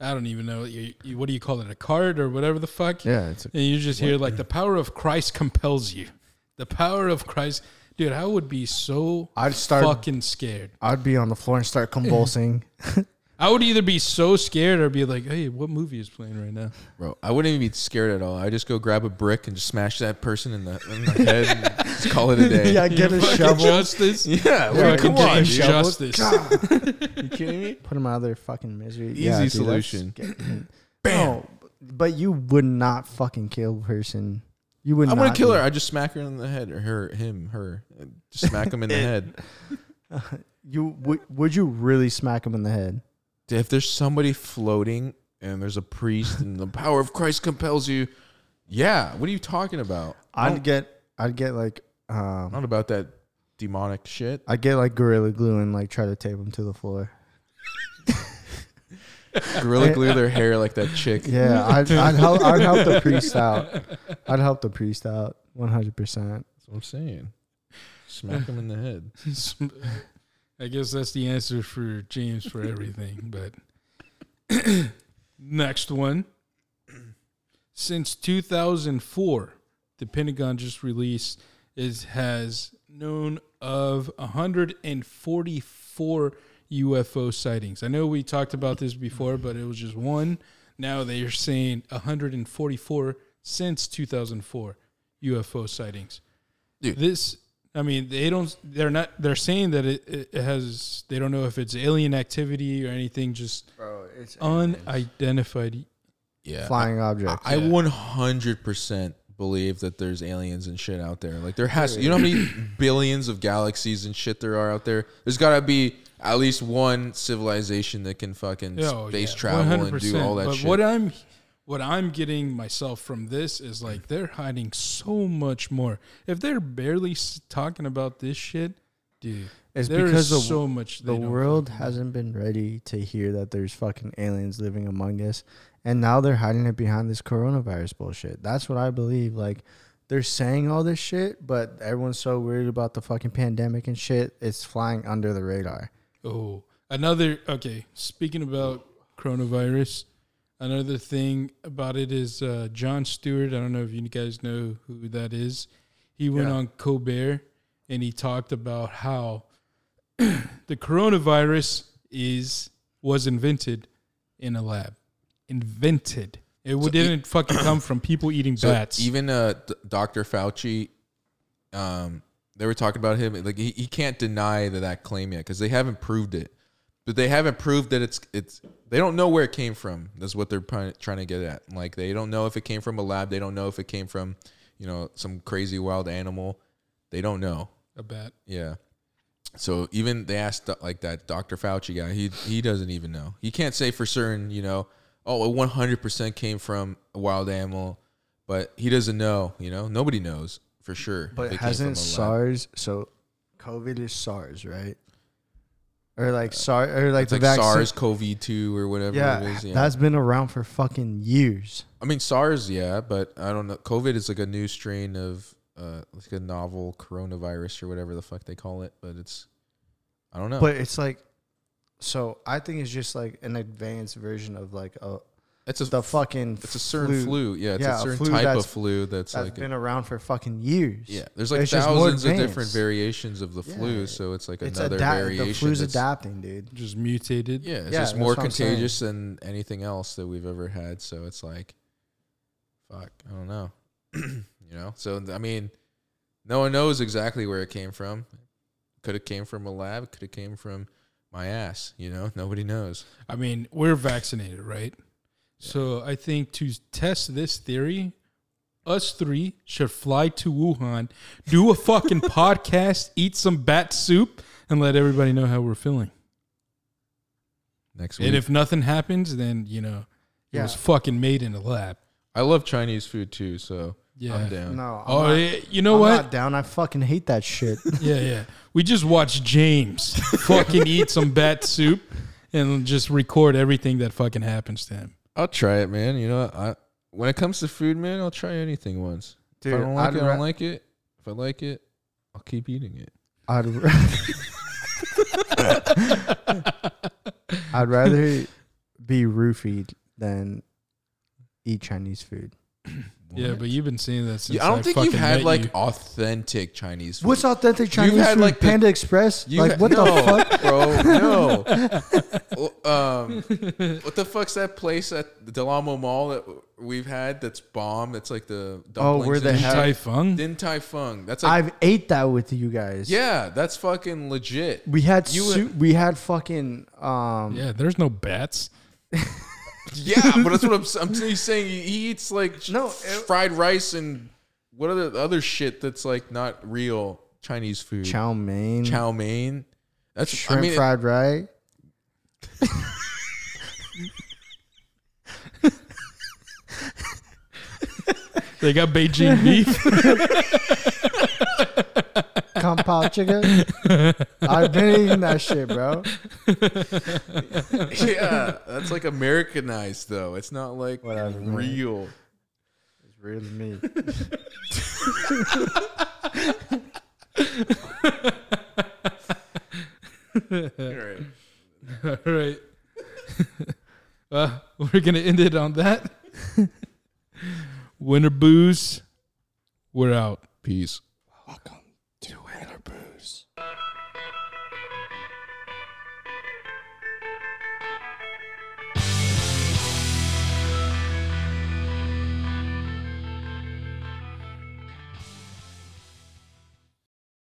I don't even know you, you, what do you call it a card or whatever the fuck Yeah, it's a, and you just hear like the power of Christ compels you. The power of Christ, dude. I would be so I'd start. fucking scared. I'd be on the floor and start convulsing. I would either be so scared or be like, "Hey, what movie is playing right now?" Bro, I wouldn't even be scared at all. I just go grab a brick and just smash that person in the, in the head and just call it a day. yeah, get a Fucking shovel. Justice. Yeah, Yeah, like, come come on, on, dude. dude. Justice. You kidding me? Put them out of their fucking misery. Easy Yeah, dude, that's solution. scary. No, but you would not fucking kill a person. You would. Not. I'm gonna not kill do her. I just smack her in the head, or her, him, her. Just smack him in the head. You would? Would you really smack him in the head? If there's somebody floating and there's a priest and the power of Christ compels you, yeah. What are you talking about? I I'd get. I'd get like. Um, not about that demonic shit. I'd get like gorilla glue and like try to tape them to the floor. Gorilla glue their hair like that chick. Yeah, I'd, I'd help. I'd help the priest out. I'd help the priest out. One hundred percent. That's what I'm saying. Smack him in the head. I guess that's the answer for James for everything. But next one. Since 2004, the Pentagon just released it has known of 144 UFO sightings. I know we talked about this before, but it was just one. Now they are saying 144 since 2004 UFO sightings. Dude. This I mean, they don't. They're not. They're saying that it, it has. They don't know if it's alien activity or anything. Just Bro, it's unidentified. Yeah. flying object. I 100% believe that there's aliens and shit out there. Like there has, you know how many billions of galaxies and shit there are out there. There's got to be at least one civilization that can fucking Oh, space yeah, travel and do all that but shit. what I'm, what I'm getting myself from this is like they're hiding so much more. If they're barely talking about this shit, dude, It's there because is the, so much. the world hasn't been ready to hear that there's fucking aliens living among us, and now they're hiding it behind this coronavirus bullshit. That's what I believe. Like they're saying all this shit, but everyone's so worried about the fucking pandemic and shit. It's flying under the radar. Oh, another. Okay, speaking about coronavirus, another thing about it is uh, Jon Stewart. I don't know if you guys know who that is. He went Yeah. on Colbert and he talked about how the coronavirus is was invented in a lab. Invented. It So didn't fucking come from people eating So bats. even uh, D- Dr. Fauci, um, they were talking about him. Like he, he can't deny that that claim yet because they haven't proved it. But they haven't proved that it's it's. They don't know where it came from. That's what they're trying to get at. Like they don't know if it came from a lab. They don't know if it came from, you know, some crazy wild animal. They don't know. a bat. Yeah. So even they asked uh, like that Dr. Fauci guy, he he doesn't even know. He can't say for certain, you know, oh, it 100% came from a wild animal, but he doesn't know, you know. Nobody knows for sure. But hasn't from a lab. SARS? So, COVID is SARS, right? Or like SARS or like the like vaccine. SARS CoV two or whatever yeah, it is. Yeah, that's been around for fucking years. I mean SARS, yeah, but I don't know. COVID is like a new strain of uh like a novel coronavirus or whatever the fuck they call it, but it's I don't know. But it's like, so I think it's just like an advanced version of like a it's a the fucking it's a certain flu. Yeah, it's Yeah, a a certain flu type of flu that's, that's like been around for fucking years. yeah. There's like It's thousands of different variations of the flu, Yeah. so it's like it's another adapt. variation. The flu's adapting, dude. Just mutated. Yeah, it's Yeah, just more what I'm saying. contagious than anything else that we've ever had. So it's like, fuck, I don't know. you know, so I mean, no one knows exactly where it came from. Could have came from a lab. Could have came from my ass. You know, nobody knows. I mean, we're vaccinated, right? So I think to test this theory, us three should fly to Wuhan, do a fucking podcast, eat some bat soup, and let everybody know how we're feeling. Next week, And if nothing happens, then you know it was fucking made in a lab. I love Chinese food too, so Yeah. I'm down. No, I'm Oh, not, yeah, you know I'm what? not down. I fucking hate that shit. Yeah, yeah. We just watched James fucking eat some bat soup and just record everything that fucking happens to him. I'll try it, man. You know, I when it comes to food, man, I'll try anything once. Dude, if I don't like I'd it, I don't like it. If I like it, I'll keep eating it. I'd ra- I'd rather be roofied than eat Chinese food. Yeah, but you've been seeing that since Yeah, I don't think you've fucking had met like you. authentic Chinese food. What's authentic Chinese You had, food? like, the- Panda Express? You like ha- what no, the fuck? bro? No. Well, um, what the fuck's that place at the Del Amo Mall that we've had that's bomb? That's like the Oh, dumplings where and they shit? have- Tai Fung. Din Tai Fung. That's like I've ate that with you guys. yeah, that's fucking legit. We had You su- we had fucking um Yeah, there's no bats. Yeah, but that's what I'm. s- I'm he's saying he eats like No, it- fried rice and what other the other shit that's like not real Chinese food. chow mein, Chow mein. That's shrimp I mean, fried rice. They got Beijing beef. Kung Pao chicken. I've been eating that shit, bro. yeah, that's like Americanized though. It's not like Whatever, man. real. It's really me. All right. All right. uh, we're gonna end it on that. Win or Booze. We're out. Peace. Welcome.